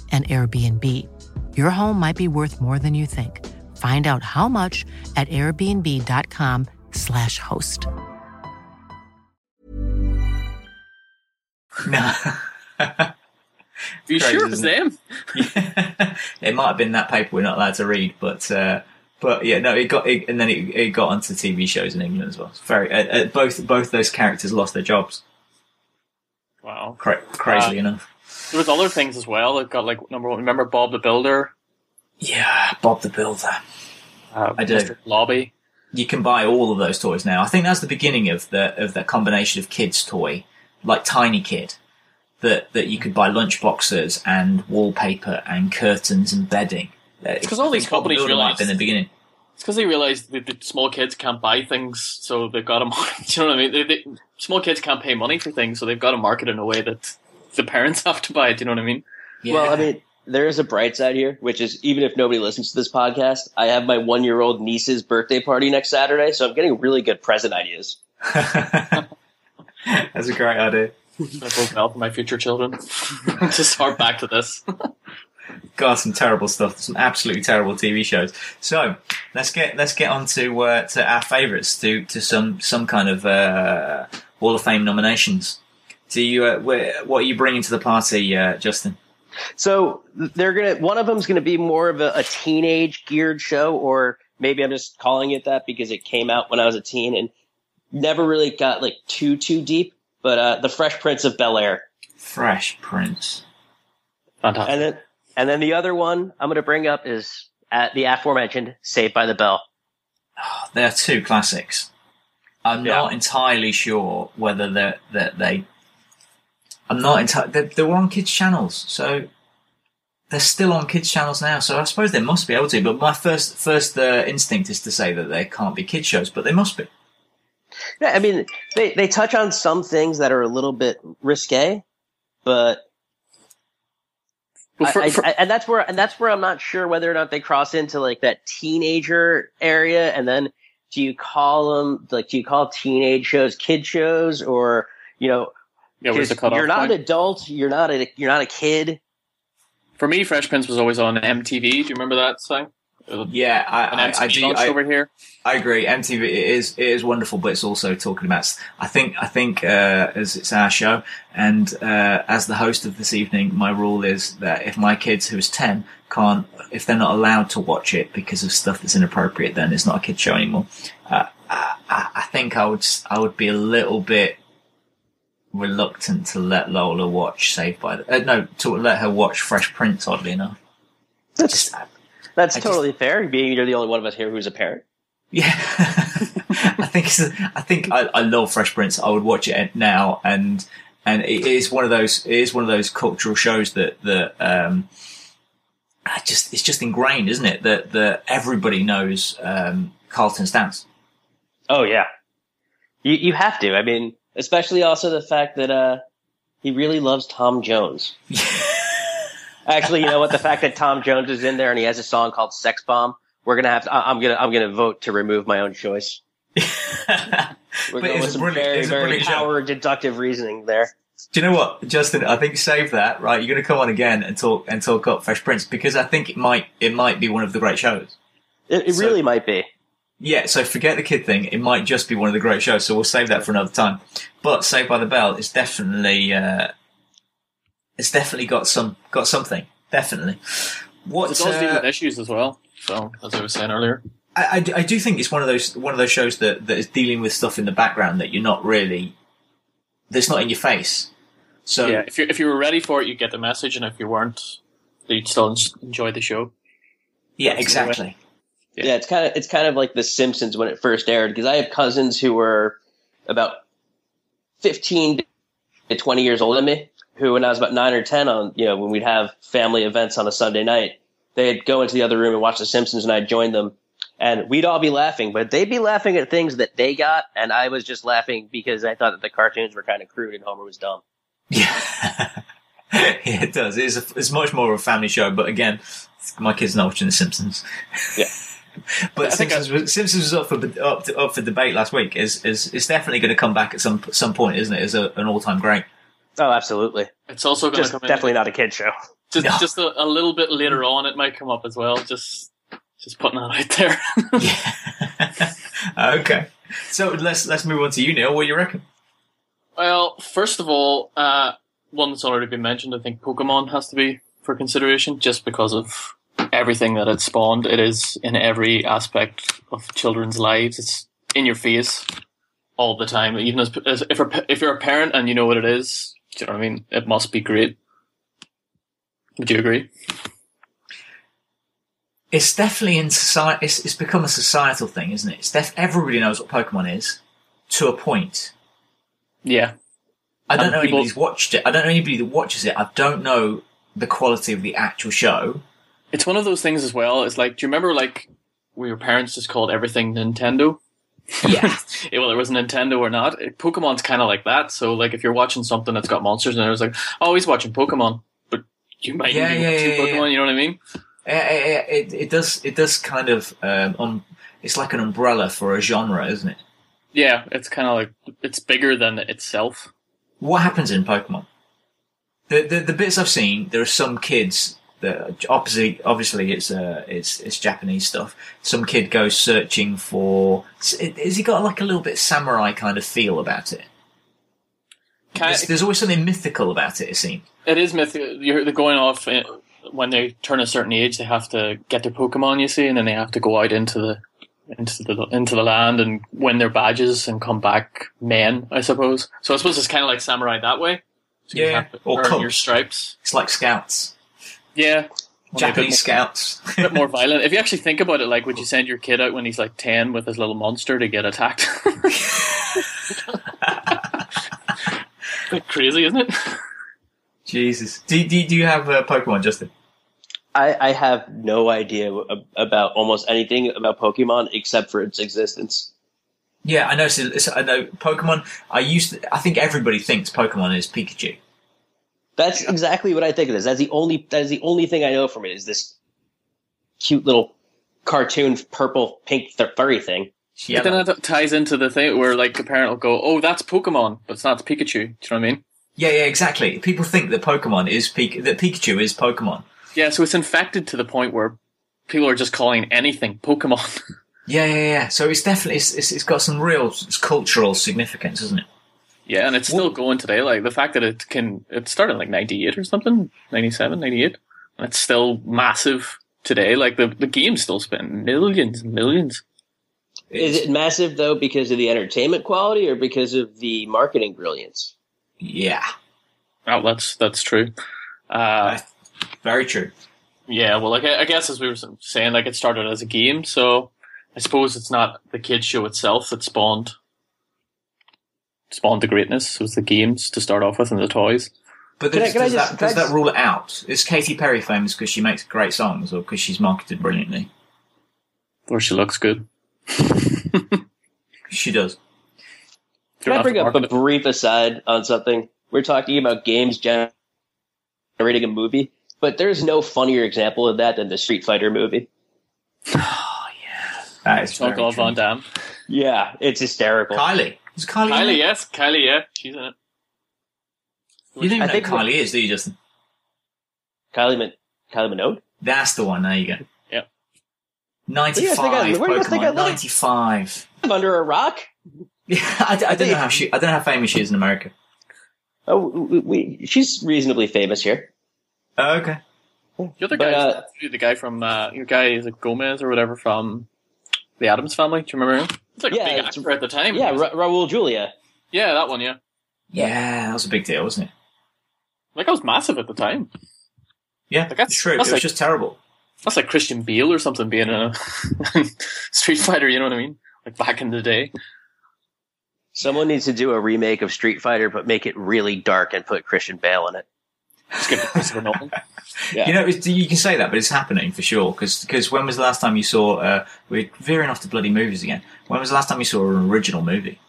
an Airbnb. Your home might be worth more than you think. Find out how much at airbnb.com/slash host. No. Are you Crazy, sure it was them? Yeah. it might have been that paper we're not allowed to read, but uh, but yeah, no, it got it, and then it, it got onto TV shows in England as well. It's very uh, uh, both both those characters lost their jobs. Wow. Cra- crazily Uh, enough. There was other things as well. It got like number one. Remember Bob the Builder? Yeah, Bob the Builder. Uh, I do. Mr. Blobby. You can buy all of those toys now. I think that's the beginning of the of that combination of kids toy, like Tiny Kid, that that you could buy lunchboxes and wallpaper and curtains and bedding. It's because all these companies realized in the beginning. It's because they realized that the small kids can't buy things, so they've got to. Market Do you know what I mean? They, they, small kids can't pay money for things, so they've got to market in a way that the parents have to buy it. Do you know what I mean? Yeah. Well, I mean, there is a bright side here, which is even if nobody listens to this podcast, I have my one year old niece's birthday party next Saturday, so I'm getting really good present ideas. that's a great idea. That bodes well for my future children. Just hard back to this. God, some terrible stuff. Some absolutely terrible TV shows. So let's get let's get on to uh, to our favourites, to to some some kind of uh, Hall of Fame nominations. Do you uh, where, what are you bringing to the party, uh, Justin? So they're gonna. One of them's gonna be more of a, a teenage geared show, or maybe I'm just calling it that because it came out when I was a teen and never really got like too too deep. But uh, the Fresh Prince of Bel Air, Fresh Prince. Fantastic. and then and then the other one I'm gonna bring up is at the aforementioned Saved by the Bell. They are two classics. I'm Yeah. not entirely sure whether they're, that they. I'm not entirely. They, they were on kids' channels, so they're still on kids' channels now. So I suppose they must be able to. But my first first uh, instinct is to say that they can't be kids shows, but they must be. Yeah, I mean they they touch on some things that are a little bit risque, but Well, for- I- I- I- and that's where and that's where I'm not sure whether or not they cross into like that teenager area, and then do you call them like do you call teenage shows kid shows or you know yeah, where's the 'cause cutoff you're not point? an adult, you're not a you're not a kid. For me, Fresh Prince was always on MTV. Do you remember that thing? Yeah, I, An I, MTV I do. I, over here. I agree. MTV it is it is wonderful, but it's also talking about. I think I think uh, as it's our show, and uh, as the host of this evening, my rule is that if my kids who's ten can't, if they're not allowed to watch it because of stuff that's inappropriate, then it's not a kid show anymore. Uh, I, I I think I would s- I would be a little bit reluctant to let Lola watch Saved by the uh, no to let her watch Fresh Prince. Oddly enough, That's Just- that's I just- totally fair. Being you're the only one of us here who's a parent. Yeah, I think it's, I think I, I love Fresh Prince. I would watch it now, and and it is one of those it is one of those cultural shows that that um, I just it's just ingrained, isn't it? That that everybody knows um, Carlton's dance. Oh yeah, you you have to. I mean, especially also the fact that uh he really loves Tom Jones. Actually, you know what? The fact that Tom Jones is in there and he has a song called "Sex Bomb," we're gonna have to. I- I'm gonna I'm gonna vote to remove my own choice. We're But going with some very very power deductive reasoning there. Do you know what, Justin? I think save that. Right, you're going to come on again and talk and talk up Fresh Prince because I think it might it might be one of the great shows. It, it So- really might be. Yeah, so forget the kid thing. It might just be one of the great shows, so we'll save that for another time. But Saved by the Bell is definitely uh, it's definitely got some got something. Definitely. What It does deal uh, with issues as well. So, as I was saying earlier. I, I do- I do think it's one of those one of those shows that, that is dealing with stuff in the background that you're not really that's not in your face. So yeah, if you if you were ready for it, you'd get the message, and if you weren't, you'd still enjoy the show. yeah, That's exactly. Yeah, it's kind of it's kind of like The Simpsons when it first aired because I have cousins who were about fifteen to twenty years older than me. Who, when I was about nine or ten, on you know when we'd have family events on a Sunday night, they'd go into the other room and watch The Simpsons, and I'd join them, and we'd all be laughing, but they'd be laughing at things that they got, and I was just laughing because I thought that the cartoons were kind of crude and Homer was dumb. Yeah, yeah, it does. It's a, it's much more of a family show, but again, my kids not watching The Simpsons. Yeah. but I think Simpsons, was, Simpsons was up for up, to, up for debate last week. Is is it's definitely going to come back at some some point, isn't it? As a, an all time great. Oh, absolutely. It's also going to Just come in definitely not a kid show. just No. just a, a little bit later on. It might come up as well. Just just putting that out there. Yeah. okay. So let's let's move on to you, Neil. What do you reckon? well, first of all, uh, one that's already been mentioned. I think Pokemon has to be for consideration, just because of everything that it spawned. It is in every aspect of children's lives. It's in your face all the time. Even as, as if you're, if you're a parent and you know what it is, do you know what I mean? It must be great. Would you agree? It's definitely in society. It's, it's become a societal thing, isn't it? It's def- everybody knows what Pokemon is to a point. Yeah. I don't And know people- anybody who's watched it. I don't know anybody that watches it. I don't know the quality of the actual show. It's one of those things as well. It's like, do you remember like where your parents just called everything Nintendo? Yeah. Yeah, whether it was Nintendo or not. Pokemon's kind of like that. So like if you're watching something that's got monsters and it was like, oh, he's watching Pokemon, but you might Yeah, be yeah, watching yeah, Pokemon. yeah. You know what I mean? it, it, it, it does. It does kind of. Um, um, it's like an umbrella for a genre, isn't it? Yeah, it's kind of like it's bigger than itself. What happens in Pokemon? The, the the bits I've seen, there are some kids that opposite. Obviously, it's uh, it's it's Japanese stuff. Some kid goes searching for. Has he got like a little bit samurai kind of feel about it? There's, there's always something mythical about it. It seems. it is mythical You're they're going off uh, when they turn a certain age. They have to get their Pokemon, you see, and then they have to go out into the into the into the land and win their badges and come back men, I suppose. So I suppose it's kind of like samurai that way. So Yeah, or your stripes. It's like scouts, Yeah, Japanese scouts. a bit more violent. If you actually think about it, like, would you send your kid out when he's like ten with his little monster to get attacked? Bit crazy, isn't it? Jesus. Do, do, do you have uh, Pokemon, Justin? I, I have no idea about almost anything about Pokemon except for its existence. Yeah, I know. So, so I know Pokemon. I used. To, I think everybody thinks Pokemon is Pikachu. That's exactly what I think it is. That's the only that is the only thing I know from it is this cute little cartoon purple pink th- furry thing. Yeah, But then that ties into the thing where like the parent will go, "Oh, that's Pokemon, but it's not it's Pikachu." Do you know what I mean? Yeah, yeah, exactly. People think that Pokemon is Pik- that Pikachu is Pokemon. Yeah, so it's infected to the point where people are just calling anything Pokemon. Yeah, yeah, yeah. So it's definitely it's, it's, it's got some real it's cultural significance, isn't it? Yeah, and it's still going today. Like the fact that it can, it started like '98 or something, '97, '98, and it's still massive today. Like the the game still spent millions and millions. Is it massive though because of the entertainment quality or because of the marketing brilliance? Yeah, Oh, that's that's true. Uh, very true. Yeah, well, like I, I guess as we were saying, like it started as a game, so I suppose it's not the kids show itself that spawned spawned the greatness. It was the games to start off with and the toys. But Can I- does, I does just- that, can I does that rule it out? Is Katy Perry famous because she makes great songs, or because she's marketed brilliantly? Or she looks good. She does. Can I bring up a brief aside on something? We're talking about games generating a movie, but there's no funnier example of that than the Street Fighter movie. Oh, yeah. That is very Jean-Claude. Van Damme. Yeah, it's hysterical. Kylie. Is Kylie? in Kylie, yes, Kylie, yeah, she's in it. You don't even I know think who Kylie is, do you, Justin? Kylie, Min- Kylie Minogue? That's the one. There you go. Yep. Ninety-five. Where do you think I- where do you think I Pokemon. live? Ninety-five. Under a rock? Yeah, I, d- I don't know how she. I don't know how famous she is in America. Oh, we, we, she's reasonably famous here. Oh, okay. The other But, guy, uh, the guy from uh, your guy is it Gomez or whatever from the Addams Family. Do you remember him? It's like Yeah, a big it's- actor at the time. Yeah, Ra- Raul Julia. yeah, that one. Yeah, Yeah, that was a big deal, wasn't it? like I was massive at the time. Yeah, Like, that's- true. that's it was like- just terrible. That's like Christian Bale or something being a Street Fighter. You know what I mean? Like back in the day. Someone needs to do a remake of Street Fighter, but make it really dark and put Christian Bale in it. Just give it to Christopher Nolan. Yeah. You know, it's, you can say that, but it's happening for sure. Because when was the last time you saw? Uh, we're veering off to bloody movies again. When was the last time you saw an original movie?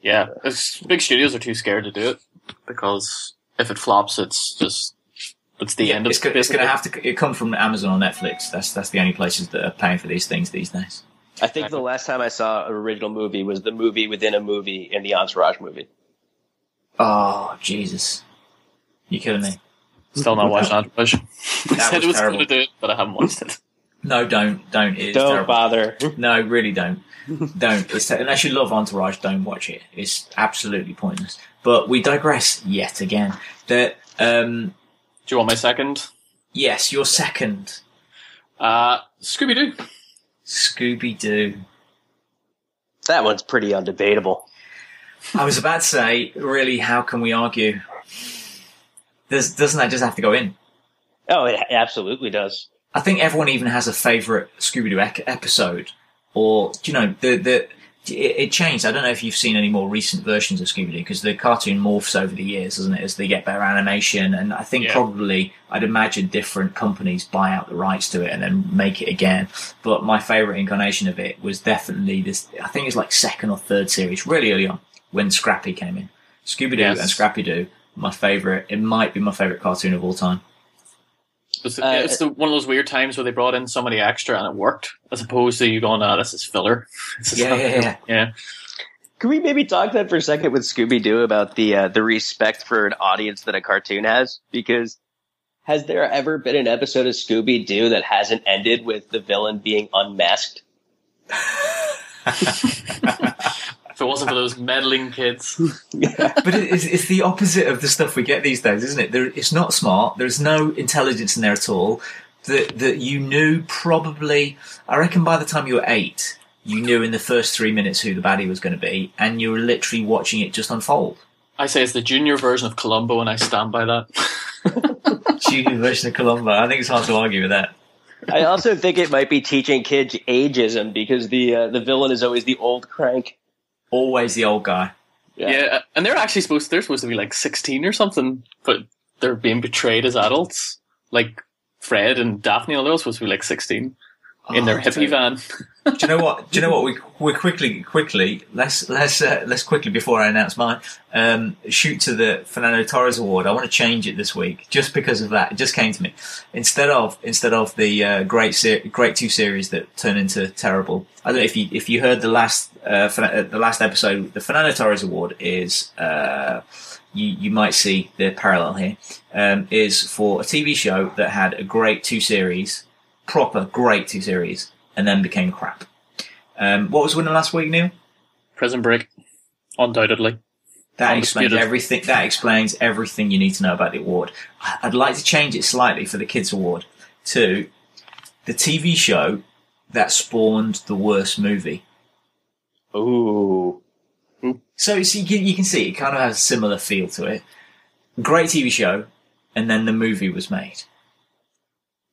Yeah, it's, big studios are too scared to do it because if it flops, it's just it's the end of It's, go- it's going to have to. It come from Amazon or Netflix. That's that's the only places that are paying for these things these days. I think the last time I saw an original movie was the movie within a movie in the Entourage movie. Oh Jesus! You kidding me? Still not watched Entourage. I said it was terrible. going to do it, but I haven't watched it. No, don't, don't. It's Don't terrible. bother. No, really don't. don't. It's, unless you love Entourage, don't watch it. It's absolutely pointless. But we digress yet again. The um, Do you want my second? yes, your second Uh, Scooby Doo. Scooby Doo. That one's pretty undebatable. I was about to say, really, how can we argue? Does, doesn't that just have to go in? Oh, it absolutely does. I think everyone even has a favourite Scooby Doo ec- episode, or you know the the it, it changed. I don't know if you've seen any more recent versions of Scooby Doo because the cartoon morphs over the years, doesn't it? As they get better animation, and I think Yeah. probably I'd imagine different companies buy out the rights to it and then make it again. But my favourite incarnation of it was definitely this. I think it's like second or third series, really early on when Scrappy came in. Scooby Doo Yes. and Scrappy Doo, my favourite. It might be my favourite cartoon of all time. It's, Uh, it's the, one of those weird times where they brought in somebody extra and it worked, as opposed to you going, "Ah, this is filler." This is Yeah, yeah, yeah. yeah. Can we maybe talk that for a second with Scooby Doo about the uh, the respect for an audience that a cartoon has? Because has there ever been an episode of Scooby Doo that hasn't ended with the villain being unmasked? If it wasn't for those meddling kids, But it- it's, it's the opposite of the stuff we get these days, isn't it? There, it's not smart. There's no intelligence in there at all. That that you knew probably. I reckon by the time you were eight, you knew in the first three minutes who the baddie was going to be, and you were literally watching it just unfold. I say it's the junior version of Columbo, and I stand by that. Junior version of Columbo. I think it's hard to argue with that. I also think it might be teaching kids ageism because the uh, the villain is always the old crank. Always the old guy. Yeah. Uh, and they're actually supposed they're supposed to be like sixteen or something, but they're being betrayed as adults. Like Fred and Daphne, they're all supposed to be like sixteen in their Oh, hippie van. Do you know what? Do you know what? We we quickly quickly let's let's uh, let's quickly before I announce mine. Um, shoot to the Fernando Torres Award. I want to change it this week just because of that. It just came to me instead of instead of the uh, great ser- great two series that turn into terrible. I don't know if you if you heard the last uh, uh, the last episode. The Fernando Torres Award is. Uh, you, you might see the parallel here um, is for a TV show that had a great two series, proper great two series, and then became crap. Um, what was winning last week, Neil? Prison Break, undoubtedly. That explains everything. That explains everything you need to know about the award. I'd like to change it slightly for the kids award to the TV show that spawned the worst movie. Ooh. So, so you, you can see it kind of has a similar feel to it. Great TV show, and then the movie was made.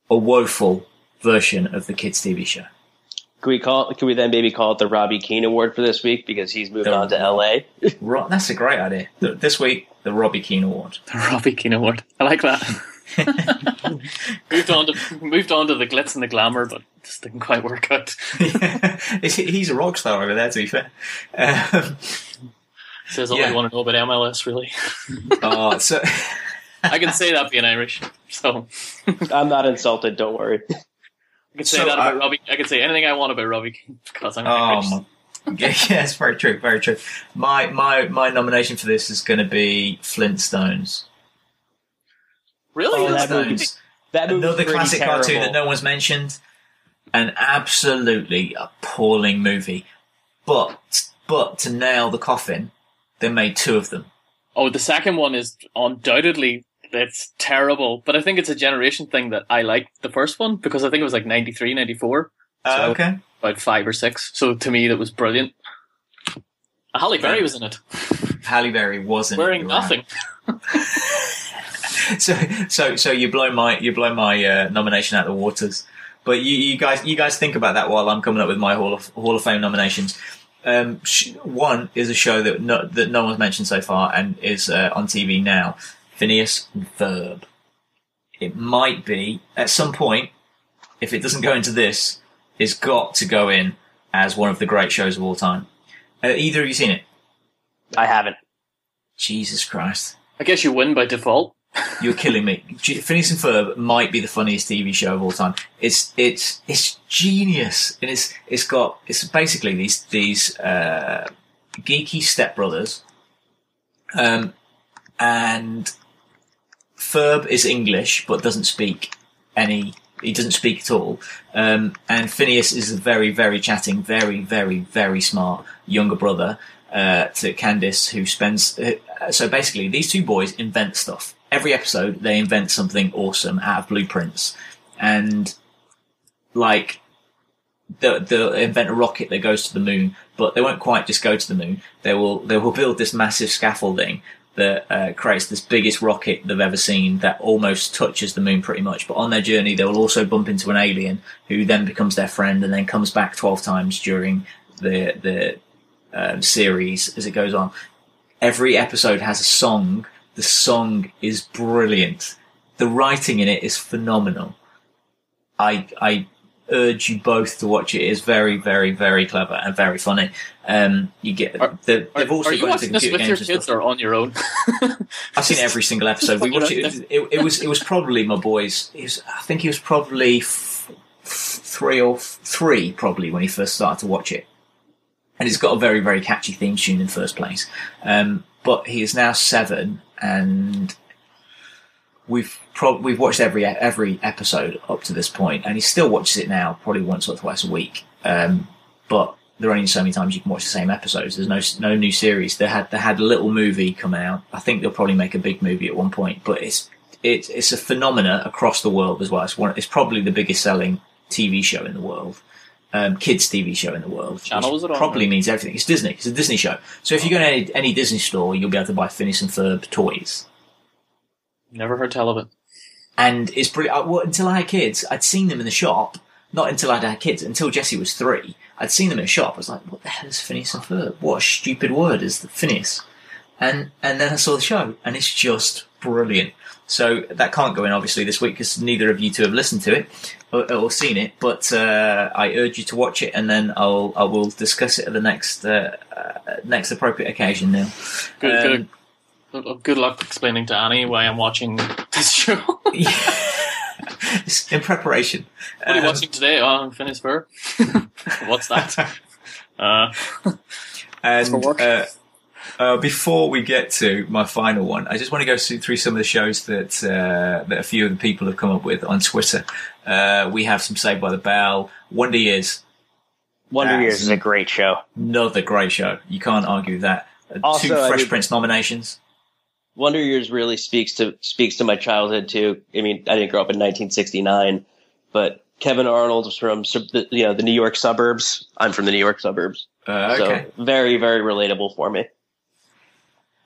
A woeful version of the kids' TV show. Can we call? Can we then maybe call it the Robbie Keane Award for this week because he's moving The- on to L.A. Ro- That's a great idea. Th- This week, the Robbie Keane Award. The Robbie Keane Award. I like that. moved on to moved on to the glitz and the glamour, but just didn't quite work out. He's- He's a rock star over there, to be fair. Um, Says all Yeah. I want to know about MLS, really. oh, so I can say that being Irish, so I'm not insulted. Don't worry. I can say So, that about uh, Robbie. I can say anything I want about Robbie because I'm Oh, Irish. my. Yeah, yes, very true, very true. My my my nomination for this is going to be Flintstones. Really? Oh, that movie- Flintstones, That another pretty classic cartoon that no one's mentioned. An absolutely appalling movie, but but to nail the coffin, they made two of them. Oh, the second one is undoubtedly it's terrible, but I think it's a generation thing that I liked the first one because I think it was like 93, 94. Uh, So, okay. About five or six. So to me, that was brilliant. Halle Berry was in it, Halle Berry wasn't wearing nothing. so so so you blow my you blow my uh, nomination out of the waters. But you, you guys you guys think about that while I'm coming up with my Hall of Hall of Fame nominations. Um, sh- one is a show that no, that no one's mentioned so far and is uh, on TV now. Phineas and Ferb. It might be at some point, if it doesn't go into this, it's got to go in as one of the great shows of all time. Uh, either of you seen it? I haven't. Jesus Christ. I guess you win by default. You're killing me. Phineas and Ferb might be the funniest TV show of all time. It's it's it's genius, and it's it's got it's basically these these uh, geeky stepbrothers, um, and Ferb is English but doesn't speak any. He doesn't speak at all. Um, and Phineas is a very very chatting, very very very smart younger brother uh, to Candace, who spends. Uh, so basically, these two boys invent stuff. Every episode, they invent something awesome out of blueprints, and like they'll, invent a rocket that goes to the moon, but they won't quite just go to the moon. They will they will build this massive scaffolding that uh, creates this biggest rocket they've ever seen that almost touches the moon pretty much. But on their journey, they will also bump into an alien who then becomes their friend and then comes back twelve times during the the um, series as it goes on. Every episode has a song. The song is brilliant. The writing in it is phenomenal. I I urge you both to watch it. It's very very very clever and very funny. Um, you get the, they've also Are you watching this with your kids or on your own? I've seen every single episode. We watched it. It, it was it was probably my boys. Was, I think he was probably f- three or f- three probably when he first started to watch it, and it's got a very very catchy theme tune in first place. Um, but he is now seven, and we've prob- we've watched every every episode up to this point, and he still watches it now, probably once or twice a week. Um, but there are only so many times you can watch the same episodes. There's no no new series. They had they had a little movie coming out. I think they'll probably make a big movie at one point, but it's it's it's a phenomena across the world as well. It's one. It's probably the biggest selling TV show in the world. Um, kids TV show in the world. Channel was it on, Probably means everything. It's Disney. It's a Disney show. So if you go to any, any Disney store, you'll be able to buy Phineas and Ferb toys. Never heard tell of it. And it's pretty, uh, well, until I had kids, I'd seen them in the shop. Not until I'd had kids, until Jesse was three. I'd seen them in a shop. I was like, what the hell is Phineas and Ferb? What a stupid word is the Phineas? And, and then I saw the show and it's just brilliant. So that can't go in obviously this week because neither of you two have listened to it or, or seen it, but, uh, I urge you to watch it and then I'll, I will discuss it at the next, uh, uh next appropriate occasion now. Good, Um, good, good- good luck explaining to Annie why I'm watching this show. in preparation. are you Um, watching today? Oh, I'm finished for. What's that? Uh, And uh, uh, before we get to my final one, I just want to go through, through some of the shows that uh, that a few of the people have come up with on Twitter. Uh, we have some Saved by the Bell, Wonder Years, Wonder That's- Years is a great show. another great show. You can't argue that. Uh, Also, Two I Fresh mean- Prince nominations. Wonder Years really speaks to speaks to my childhood too. I mean, I didn't grow up in 1969, but Kevin Arnold was from the, you know the New York suburbs. I'm from the New York suburbs, Uh, okay. so very very relatable for me.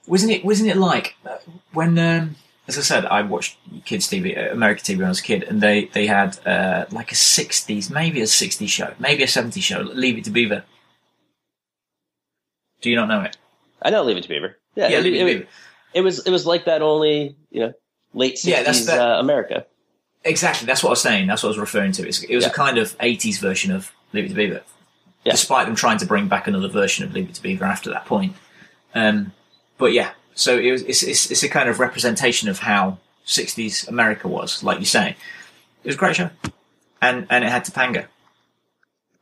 Wasn't it? Wasn't it like uh, when? Um, as I said, I watched kids TV, uh, American TV when I was a kid, and they they had uh, like a '60s, maybe a '60s show, maybe a '70s show. Leave It to Beaver. Do you not know it? I know Leave It to Beaver. Yeah, Yeah, it, Leave It to it- Beaver. It was it was like that only you know late 60s Yeah, that's that- uh, America. Exactly. That's what I was saying. That's what I was referring to. It's, it was a kind of '80s version of Leave It to Beaver, Yeah. despite them trying to bring back another version of Leave It to Beaver after that point. Um, but yeah, so it was. It's, it's it's a kind of representation of how '60s America was, like you say. It was a great show, and and it had Topanga.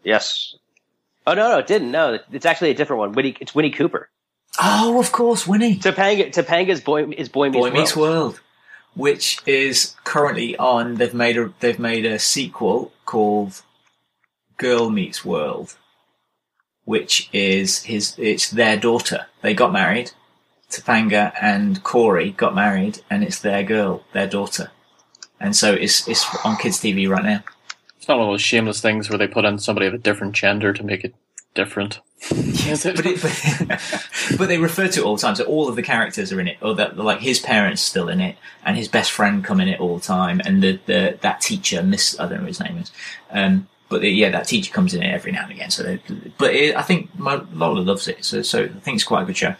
Yes. Oh no no it didn't no it's actually a different one. Winnie it's Winnie Cooper. Oh, of course, Winnie. Topanga Topanga's boy is Boy Meets Boy Meets World. World, which is currently on. They've made a they've made a sequel called Girl Meets World, which is his it's their daughter. They got married, Topanga and Cory got married, and it's their girl, their daughter, and so it's it's on kids' TV right now. It's not one of those shameless things where they put in somebody of a different gender to make it different. Is it? But, it, but, but they refer to it all the time. So all of the characters are in it, or that like his parents still in it, and his best friend come in it all the time, and the, the that teacher, Miss I don't know what his name is, um, but the, yeah, that teacher comes in it every now and again. So, they, but it, I think my, Lola loves it, so so I think it's quite a good show.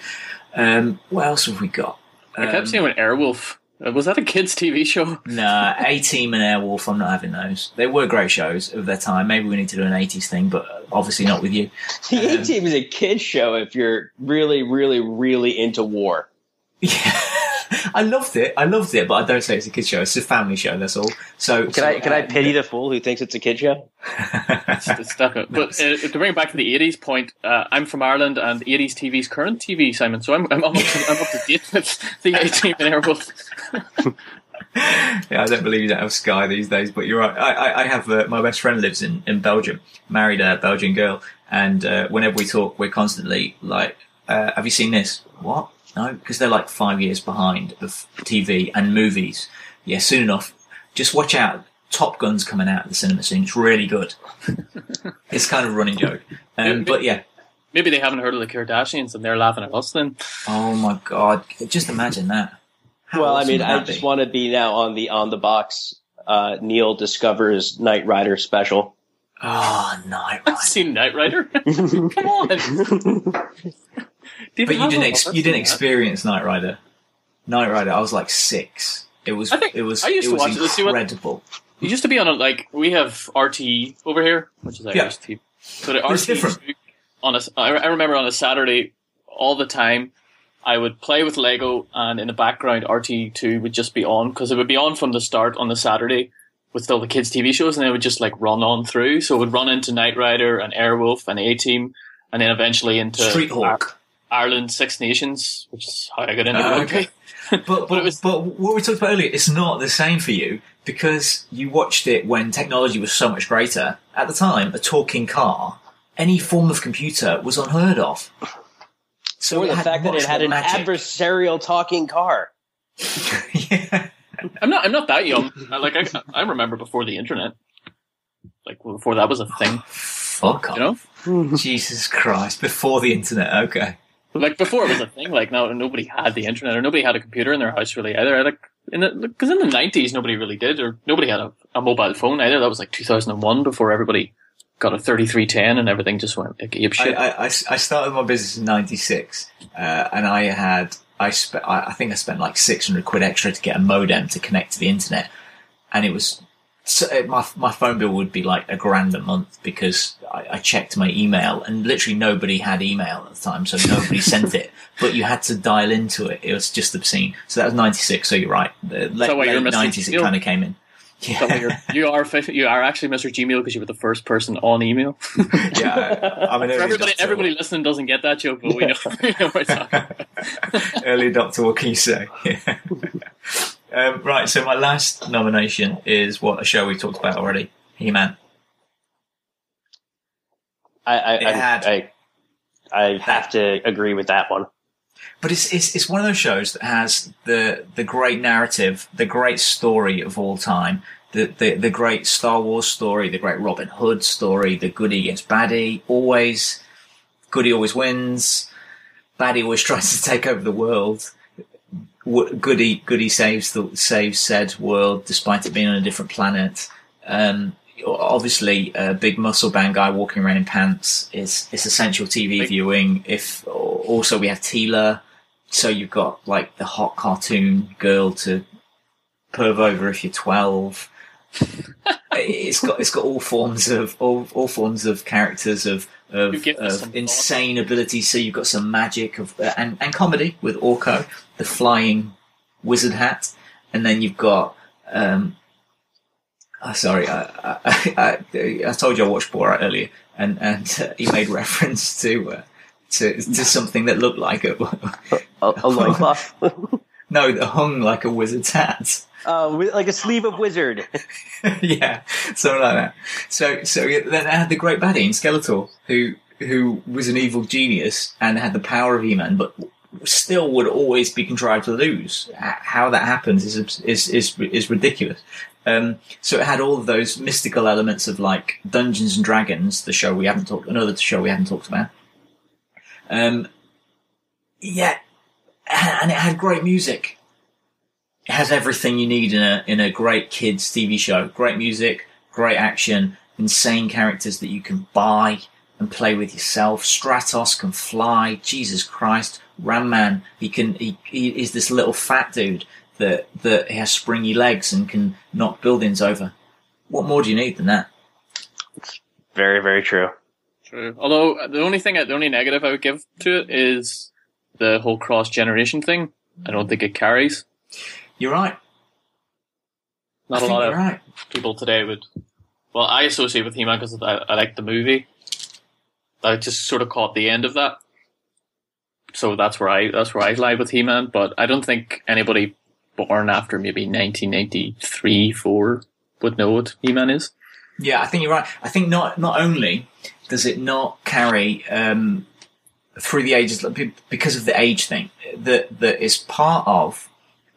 Um, what else have we got? I kept Um, seeing an Airwolf. Uh, Was that a kids' TV show? Nah, A Team and Airwolf. I'm not having those. They were great shows of their time. Maybe we need to do an '80s thing, but obviously not with you. The A Team is a kids show if you're really, really, really into war. Yeah, I loved it. I loved it, but I don't say it's a kids show. It's a family show. That's all. So Can so, I can I pity the fool who thinks it's a kid show? It's, it's definite. But uh, to bring it back to the 80s point, uh, I'm from Ireland and 80s TV's current TV, Simon, so I'm, I'm, up, to, I'm up to date with the A-Team and Airwolf. Yeah, I don't believe you don't have Sky these days, but you're right. I, I, I have uh, my best friend lives in, in Belgium, married a Belgian girl, and uh, whenever we talk, we're constantly like, uh, "Have you seen this? What? No, because they're like five years behind of TV and movies. Yeah, soon enough. Just watch out. Top Gun's coming out of the cinema soon. It's really good. it's kind of a running joke. Um, but yeah, Maybe they haven't heard of the Kardashians and they're laughing at us then. oh my god, just imagine that. How well, I mean, I just be? want to be now on the on the box. Uh, Neil discovers Knight Rider special. Oh, Night I've seen Knight Rider. Come on. But you didn't ex- you didn't experience Knight Rider. Knight Rider, I was like six. It was I think- it was I used it to was watch it incredible. You used to be on a, like, we have RT over here, which is Irish Yeah. So the But it's RT different. on a, I I remember on a Saturday, all the time, I would play with Lego and in the background RT2 would just be on because it would be on from the start on the Saturday with all the kids TV shows and it would just like run on through. So it would run into Knight Rider and Airwolf and A-Team and then eventually into Street Hawk. Ir- Ireland Six Nations, which is how I got into Oh, rugby. okay. But but, it was- but what we talked about earlier, it's not the same for you because you watched it when technology was so much greater. At the time, a talking car, any form of computer was unheard of. So or the fact that it had an magic. adversarial talking car. yeah. I'm not. I'm not that young. I, like I, I remember before the internet, like before that was a thing. Fuck off. You know, Jesus Christ! Before the internet, okay. Like before it was a thing. Like now, nobody had the internet or nobody had a computer in their house really either. Like in the because in the nineties nobody really did, or nobody had a, a mobile phone either. That was like 2001 before everybody got a 3310 and everything just went like ape I, shit. I, I started my business in '96, uh, and I had I spent I I think I spent like 600 quid extra to get a modem to connect to the internet, and it was so uh, my my phone bill would be like a grand a month because I, I checked my email and literally nobody had email at the time, so nobody sent it. But you had to dial into it. It was just obscene. So that was '96. So you're right. The late, why you're late Mr. '90s it kind of came in. So you're, you are offici- you are actually Mr. Gmail because you were the first person on email. Yeah, I'm an For early everybody, everybody listening doesn't get that joke, but we know, we know we're talking. Early adopter, what can you say? Yeah. Um, right, so my last nomination is what a show we talked about already, He-Man. I I, It I, had- I I have to agree with that one. But it's, it's it's one of those shows that has the the great narrative, the great story of all time, the, the the great Star Wars story, the great Robin Hood story, the goodie against baddie. Always, goodie always wins. Baddie always tries to take over the world. Goody Goody saves the saves said world despite it being on a different planet. Um, obviously, a big muscle bound guy walking around in pants is is essential TV viewing. If also we have Teela, so you've got like the hot cartoon girl to perv over if you're twelve. it's got it's got all forms of all, all forms of characters of of, You've given us of some insane abilities. So you've got some magic of uh, and and comedy with Orko, the flying wizard hat, and then you've got. um oh, Sorry, I, I, I, I told you I watched Borat earlier, and and uh, he made reference to uh, to to something that looked like a A, a loincloth. no, that hung like a wizard's hat. uh, like a sleeve of wizard. yeah, something like that. So, so then I had the great baddie in Skeletor, who who was an evil genius and had the power of He-Man, but still would always be contrived to lose. How that happens is is is is ridiculous. Um, so it had all of those mystical elements of like Dungeons and Dragons, the show we haven't talked, another show we haven't talked about. Um, yeah, and it had great music. It has everything you need in a in a great kids TV show. Great music, great action, insane characters that you can buy and play with yourself. Stratos can fly. Jesus Christ, Ram Man, he can. He, he is this little fat dude that that has springy legs and can knock buildings over. What more do you need than that? Very, very true. True. Although the only thing, the only negative I would give to it is the whole cross generation thing. I don't think it carries. You're right. Not I a lot of right. people today would. Well, I associate with He-Man because I, I like the movie. I just sort of caught the end of that, so that's where I that's where I lie with He-Man. But I don't think anybody born after maybe 1993, four would know what He-Man is. Yeah, I think you're right. I think not not only does it not carry um, through the ages because of the age thing that that is part of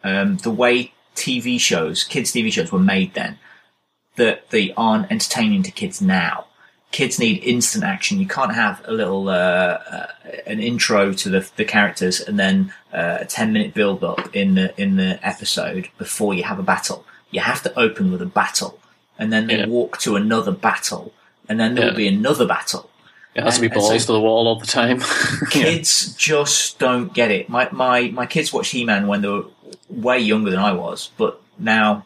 um, the way TV shows, kids TV shows were made then. That they aren't entertaining to kids now. Kids need instant action. You can't have a little uh, uh, an intro to the the characters and then uh, a ten minute build up in the in the episode before you have a battle. You have to open with a battle, and then they Yeah. walk to another battle, and then there will Yeah. be another battle. It has to be And- and so- balls to the wall all the time. kids just don't get it. My my my kids watched He Man when they were way younger than I was, but now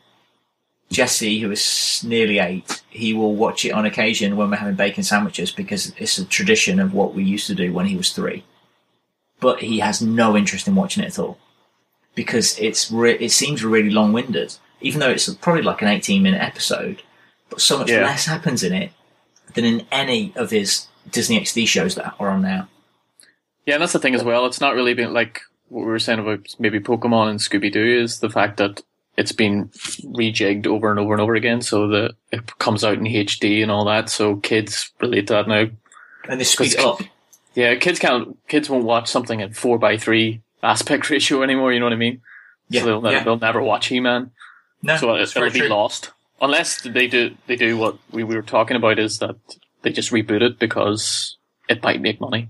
Jesse, who is nearly eight, he will watch it on occasion when we're having bacon sandwiches because it's a tradition of what we used to do when he was three. But he has no interest in watching it at all because it's re- it seems really long winded, even though it's probably like an eighteen minute episode. But so much Yeah. less happens in it than in any of his Disney XD shows that are on now. Yeah, and that's the thing as well. It's not really been like what we were saying about maybe Pokemon and Scooby Doo is the fact that it's been rejigged over and over and over again, so that it comes out in HD and all that. So kids relate to that now. And they speed up. Yeah, kids can't. Kids won't watch something in four by three aspect ratio anymore. You know what I mean? Yeah, so they'll, never, yeah. they'll never watch He Man. No, so it, very it'll be true. lost unless they do. They do what we, we were talking about is that they just reboot it because it might make money.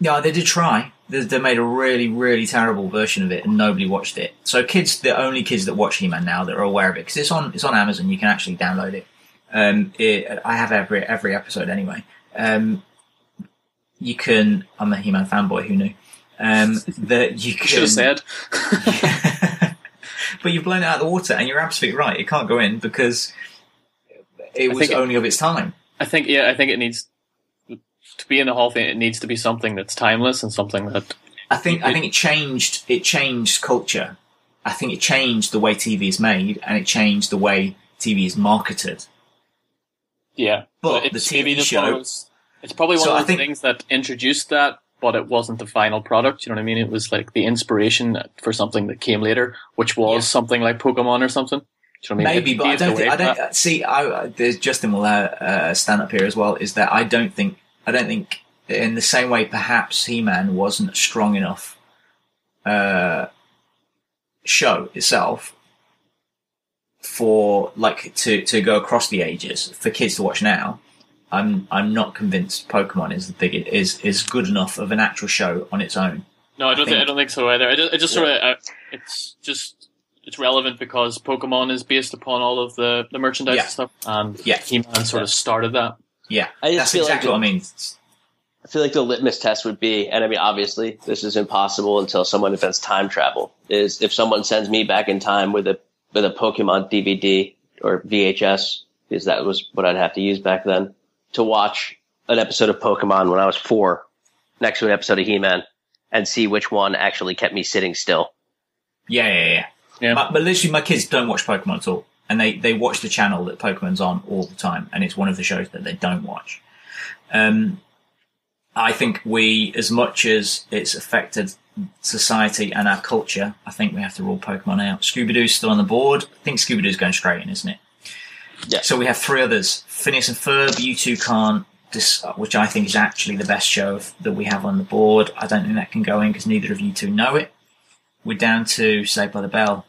Yeah, they did try. They, they made a really, really terrible version of it, and nobody watched it. So kids, the only kids that watch He-Man now that are aware of it, because it's on it's on Amazon. You can actually download it. Um, it, I have every every episode anyway. Um, you can. I'm a He-Man fanboy. Who knew? Um, that you can. Should have said. but you've blown it out of the water, and you're absolutely right. It can't go in because it I was think it- only of its time. I think yeah, I think it needs to be in the Hall of Fame. It needs to be something that's timeless and something that I think I think it changed it changed culture. I think it changed the way TV is made and it changed the way TV is marketed. yeah. But it's the TV just one of show- those- it's probably one So of the think- things that introduced that, but it wasn't the final product. You know what I mean? It was like the inspiration for something that came later, which was something like Pokemon or something. Do you know what I mean? Maybe, It but I don't think I don't see. I, there's Justin will uh, uh, stand up here as well. Is that I don't think I don't think in the same way perhaps He Man wasn't strong enough uh, show itself for like to to go across the ages for kids to watch now. I'm I'm not convinced Pokemon is the big is is good enough of an actual show on its own. No, I don't. think, I don't think so either. I just, I just sort of. Uh, it's just. It's relevant because Pokemon is based upon all of the, the merchandise Yeah. and stuff, um, and Yeah. He-Man sort of started that. Yeah, I that's feel like exactly it- what I mean. I feel like the litmus test would be, and I mean, obviously, this is impossible until someone invents time travel. Is if someone sends me back in time with a with a Pokemon DVD or VHS, because that was what I'd have to use back then to watch an episode of Pokemon when I was four, next to an episode of He-Man, and see which one actually kept me sitting still. Yeah, yeah, yeah. Yeah. But, but literally, my kids don't watch Pokemon at all, and they they watch the channel that Pokemon's on all the time, and it's one of the shows that they don't watch. Um, I think we, as much as it's affected society and our culture, I think we have to rule Pokemon out. Scooby Doo's still on the board. I think Scooby Doo's going straight in, isn't it? Yeah. So we have three others: Phineas and Ferb. You two can't dis- which I think is actually the best show of, that we have on the board. I don't think that can go in because neither of you two know it. We're down to Saved by the Bell.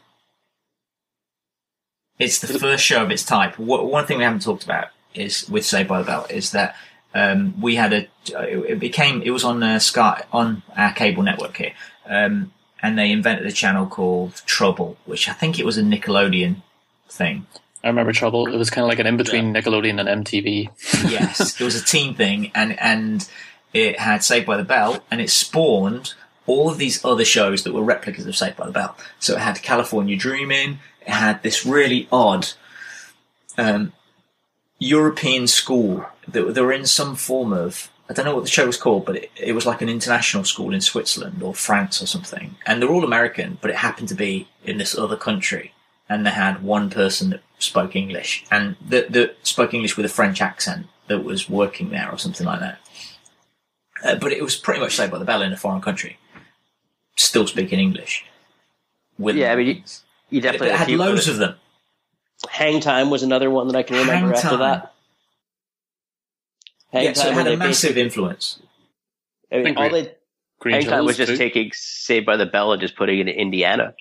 It's the first show of its type. What, one thing we haven't talked about is with Saved by the Bell is that um, we had a. It became. It was on uh, Sky on our cable network here, um, and they invented a channel called Trouble, which I think it was a Nickelodeon thing. I remember Trouble. It was kind of like an in between Nickelodeon and MTV. yes, it was a team thing, and and it had Saved by the Bell, and it spawned all of these other shows that were replicas of Saved by the Bell. So it had California Dreaming. Had this really odd um, European school that they were in some form of. I don't know what the show was called, but it, it was like an international school in Switzerland or France or something. And they're all American, but it happened to be in this other country. And they had one person that spoke English and that, that spoke English with a French accent that was working there or something like that. Uh, but it was pretty much Saved by the Bell in a foreign country, still speaking English. With Yeah, I mean, you, you definitely it had a loads of them. Hang Time was another one that I can remember Hang after Time. that. Hang yeah, so it Time, had a massive influence. I mean, all they Green Hang Time was just too. taking Saved by the Bell and just putting it in Indiana.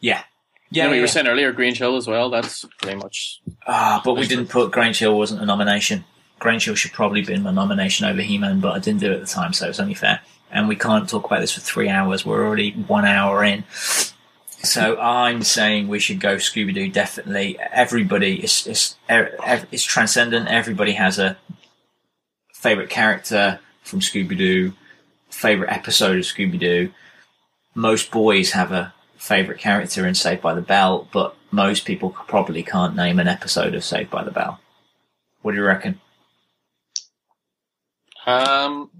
Yeah. Yeah, Yeah, we yeah, were saying earlier Grange Hill as well. That's pretty much. Ah, but we didn't put Grange Hill wasn't a nomination. Grange Hill should probably been my nomination over He-Man, but I didn't do it at the time, so it's only fair. And we can't talk about this for three hours. We're already one hour in. So I'm saying we should go Scooby Doo. Definitely, everybody is is it's transcendent. Everybody has a favorite character from Scooby Doo, favorite episode of Scooby Doo. Most boys have a favorite character in Saved by the Bell, but most people probably can't name an episode of Saved by the Bell. What do you reckon? Um,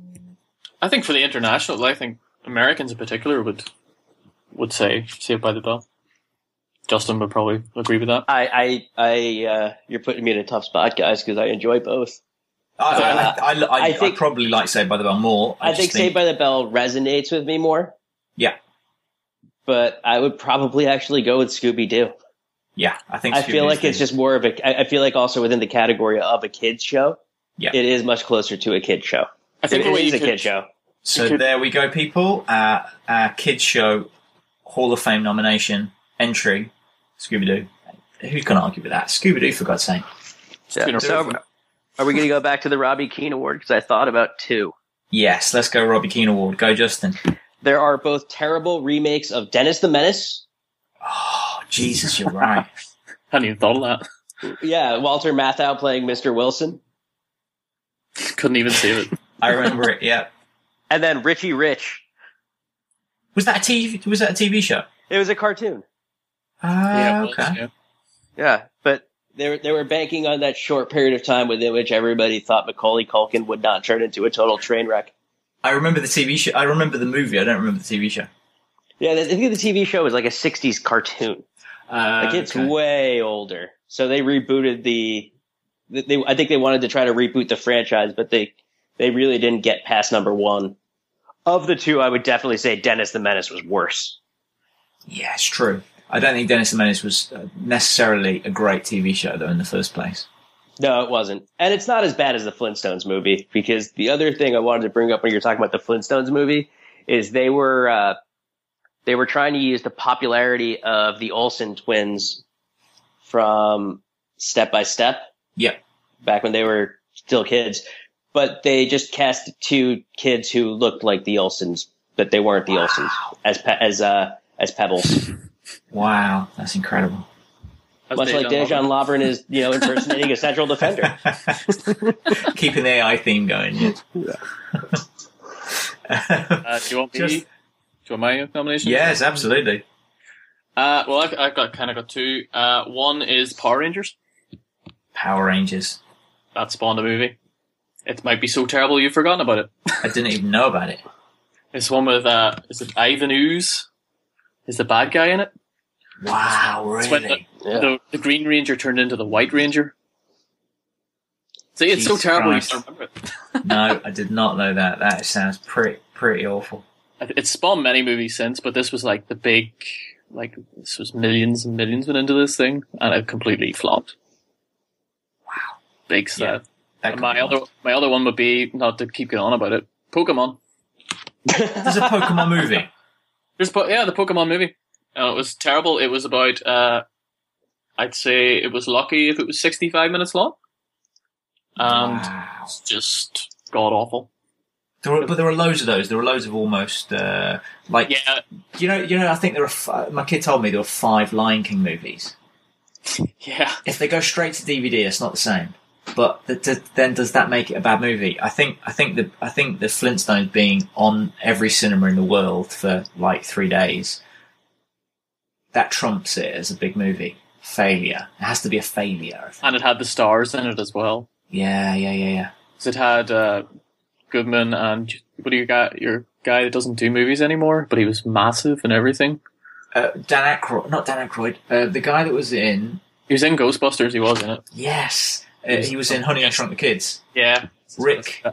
I think for the international, I think Americans in particular would would say Saved by the Bell. Justin would probably agree with that. I, I, I, uh, you're putting me in a tough spot, guys, because I enjoy both. I, I, I, I, I, I think- I probably like Saved by the Bell more. I, just think Saved by the Bell resonates with me more, yeah, but I would probably actually go with Scooby Doo. yeah. I think I feel Scooby-Doo's like it's just more of a. I feel like also within the category of a kids show, Yeah. it is much closer to a kid show. I think it the way is you a could- kid show. So could- there we go, people. Uh, our kids show Hall of Fame nomination entry, Scooby Doo. Who's going to argue with that? Scooby Doo, for God's sake. Yeah. So, are we going to go back to the Robbie Keane Award? Because I thought about two. Yes, let's go Robbie Keane Award. Go, Justin. There are both terrible remakes of Dennis the Menace. Oh, Jesus, you're right. I hadn't even thought of that. Yeah, Walter Matthau playing Mr. Wilson. Couldn't even see it. I remember it. Yeah. And then Richie Rich. Was that a TV? Was that a TV show? It was a cartoon. Ah, yeah, okay. yeah. Yeah, but they were, they were banking on that short period of time within which everybody thought Macaulay Culkin would not turn into a total train wreck. I remember the TV show. I remember the movie. I don't remember the TV show. Yeah, I think the TV show was like a '60s cartoon. Uh, Like it's okay. way older. So they rebooted the. They, I think they wanted to try to reboot the franchise, but they they really didn't get past number one. Of the two, I would definitely say Dennis the Menace was worse. Yeah, it's true. I don't think Dennis the Menace was uh, necessarily a great TV show, though, in the first place. No, it wasn't. And it's not as bad as the Flintstones movie because the other thing I wanted to bring up when you're talking about the Flintstones movie is they were uh, they were trying to use the popularity of the Olsen twins from Step by Step Yeah. back when they were still kids, but they just cast two kids who looked like the Olsens, but they weren't the Olsens as pe- as uh, as Pebbles. Wow, that's incredible. As Much like Dejan Dejan Lovren is, you know, impersonating a central defender. Keeping the AI theme going. Yeah. Uh, do you want me? Just- do you want my nomination? yes, absolutely. Uh, well, I've, I've got kind of got two. Uh, one is Power Rangers. Power Rangers. That spawned a movie. It might be so terrible you've forgotten about it. I didn't even know about it. It's one with uh, is it Ivan Ooze? Is the bad guy in it? Wow, It's when really? the, Yeah. the, the Green Ranger turned into the White Ranger. See, it's Jesus so terrible Christ. you don't remember it. No, I did not know that. That sounds pretty pretty awful. It's spawned many movies since, but this was like the big, like this was millions and millions went into this thing, and it completely flopped. Wow, big sad. And my other my other one would be not to keep going on about it. Pokemon. There's a Pokemon movie. There's po- yeah the Pokemon movie. Uh, it was terrible. It was about uh, I'd say it was lucky if it was 65 minutes long, and it's just god awful. There were, but there were loads of those. There were loads of almost uh, like Yeah, you know you know I think there are. F- my kid told me there were five Lion King movies. yeah. If they go straight to DVD, it's not the same. But th- th- then does that make it a bad movie? I think I think the I think the Flintstones being on every cinema in the world for like three days that trumps it as a big movie. Failure. It has to be a failure. And it had the stars in it as well. Yeah, yeah, yeah, yeah. 'Cause It had uh, Goodman and what do you got? Your guy that doesn't do movies anymore, but he was massive and everything. Uh, Dan Aykroyd, not Dan Aykroyd, uh, the guy that was in He was in Ghostbusters. He was in it. yes, uh, he was in Honey I Shrunk the Kids. Yeah, Rick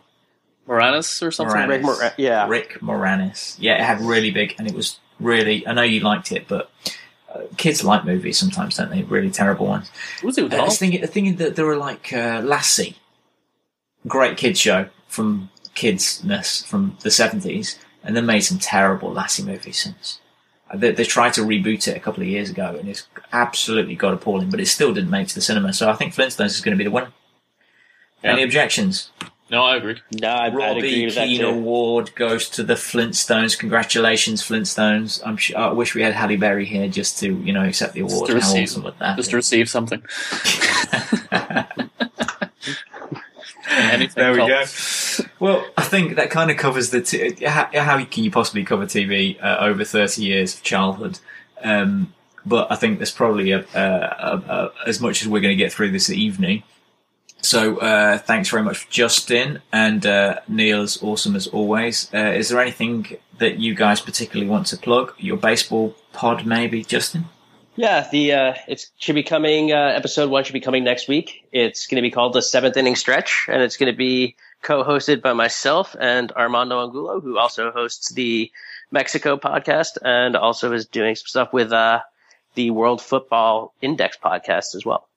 Moranis or something. Moranis. Rick Mora- yeah. Rick Moranis. Yeah, it had really big, and it was really. I know you liked it, but uh, kids like movies sometimes, don't they? Really terrible ones. What was it with Uh, I all? was thinking, thinking that there were like uh, Lassie, great kids show from kidsness from the seventies, and then made some terrible Lassie movies since. They, they tried to reboot it a couple of years ago, and it's absolutely got appalling, but it still didn't make it to the cinema. So I think Flintstones is going to be the winner. Yeah. Any objections? No, I agree. No, I, I'd agree Robbie with that Keane. Award goes to the Flintstones. Congratulations, Flintstones! I'm sure, I wish we had Halle Berry here just to you know accept the award. to How receive- awesome would that Just be? to receive something. There we go. Well, I think that kind of covers the t- how, how can you possibly cover TV uh, over thirty years of childhood. Um, but I think there's probably a, a, a, a, as much as we're going to get through this evening. So uh, thanks very much, Justin and uh, Neil. Is awesome as always. Uh, is there anything that you guys particularly want to plug? Your baseball pod, maybe, Justin? Yeah, the uh, it should be coming. Uh, episode one should be coming next week. It's going to be called the seventh inning stretch, and it's going to be co-hosted by myself and Armando Angulo, who also hosts the Mexico podcast and also is doing some stuff with uh, the World Football Index podcast as well.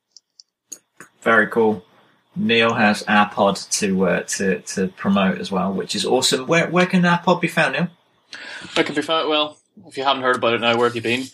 Very cool. Neil has our pod to uh, to to promote as well, which is awesome. Where where can our pod be found, Neil? It can be found, well, if you haven't heard about it now, where have you been?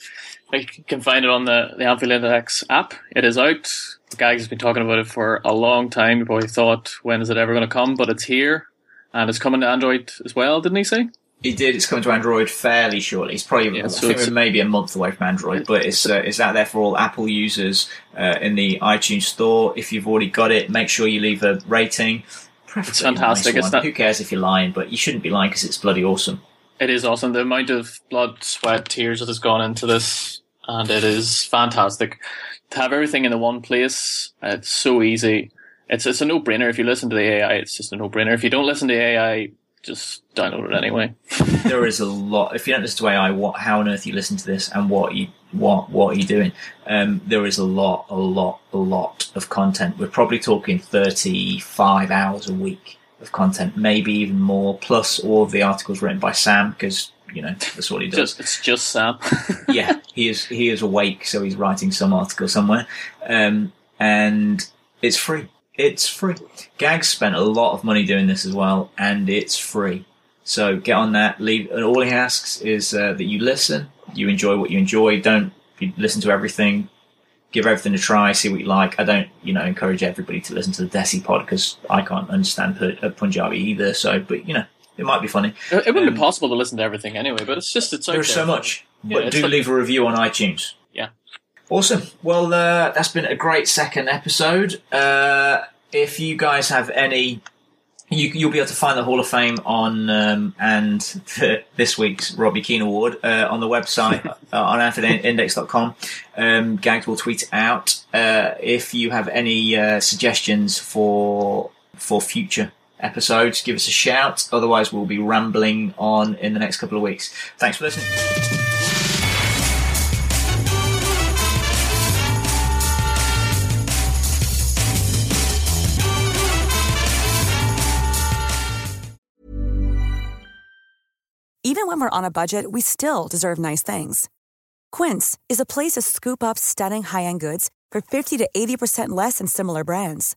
You can find it on the, the Anfield Index app. It is out. Gags has been talking about it for a long time. You probably thought, when is it ever going to come? But it's here. And it's coming to Android as well, didn't he say? He did. It's coming to Android fairly shortly. It's probably Yeah, so it's- maybe a month away from Android, but it's uh, it's out there for all Apple users uh, in the iTunes store. If you've already got it, make sure you leave a rating. Preferably It's a nice fantastic. It's not- Who cares if you're lying? But you shouldn't be lying because it's bloody awesome. It is awesome. The amount of blood, sweat, tears that has gone into this, and it is fantastic. To have everything in the one place, it's so easy. It's it's a no brainer. If you listen to the AI, it's just a no brainer. If you don't listen to AI, just download it anyway. there is a lot. If you don't listen to AI, what? How on earth you listen to this, and what you what what are you doing? Um, there is a lot, a lot, a lot of content. We're probably talking thirty five hours a week of content, maybe even more. Plus all of the articles written by Sam, because you know that's what he does. Just it's just Sam. yeah, he is he is awake, so he's writing some article somewhere, um, and it's free. It's free. Gags spent a lot of money doing this as well, and it's free. So get on that. Leave. And all he asks is uh, that you listen, you enjoy what you enjoy. Don't you listen to everything. Give everything a try. See what you like. I don't, you know, encourage everybody to listen to the Desi pod because I can't understand uh, Punjabi either. So, but you know, it might be funny. It it wouldn't Um, be possible to listen to everything anyway, but it's just it's out There's there. so much. Yeah, But do like- leave a review on iTunes. Yeah. Awesome. Well, uh, that's been a great second episode. Uh, if you guys have any, you, you'll be able to find the Hall of Fame on um, and the, this week's Robbie Keane Award uh, on the website uh, on AnfieldIndex.com. Um, Gags will tweet out. Uh, if you have any uh, suggestions for for future episodes, give us a shout. Otherwise, we'll be rambling on in the next couple of weeks. Thanks for listening. Even when we're on a budget, we still deserve nice things. Quince is a place to scoop up stunning high end goods for 50 to 80% less than similar brands.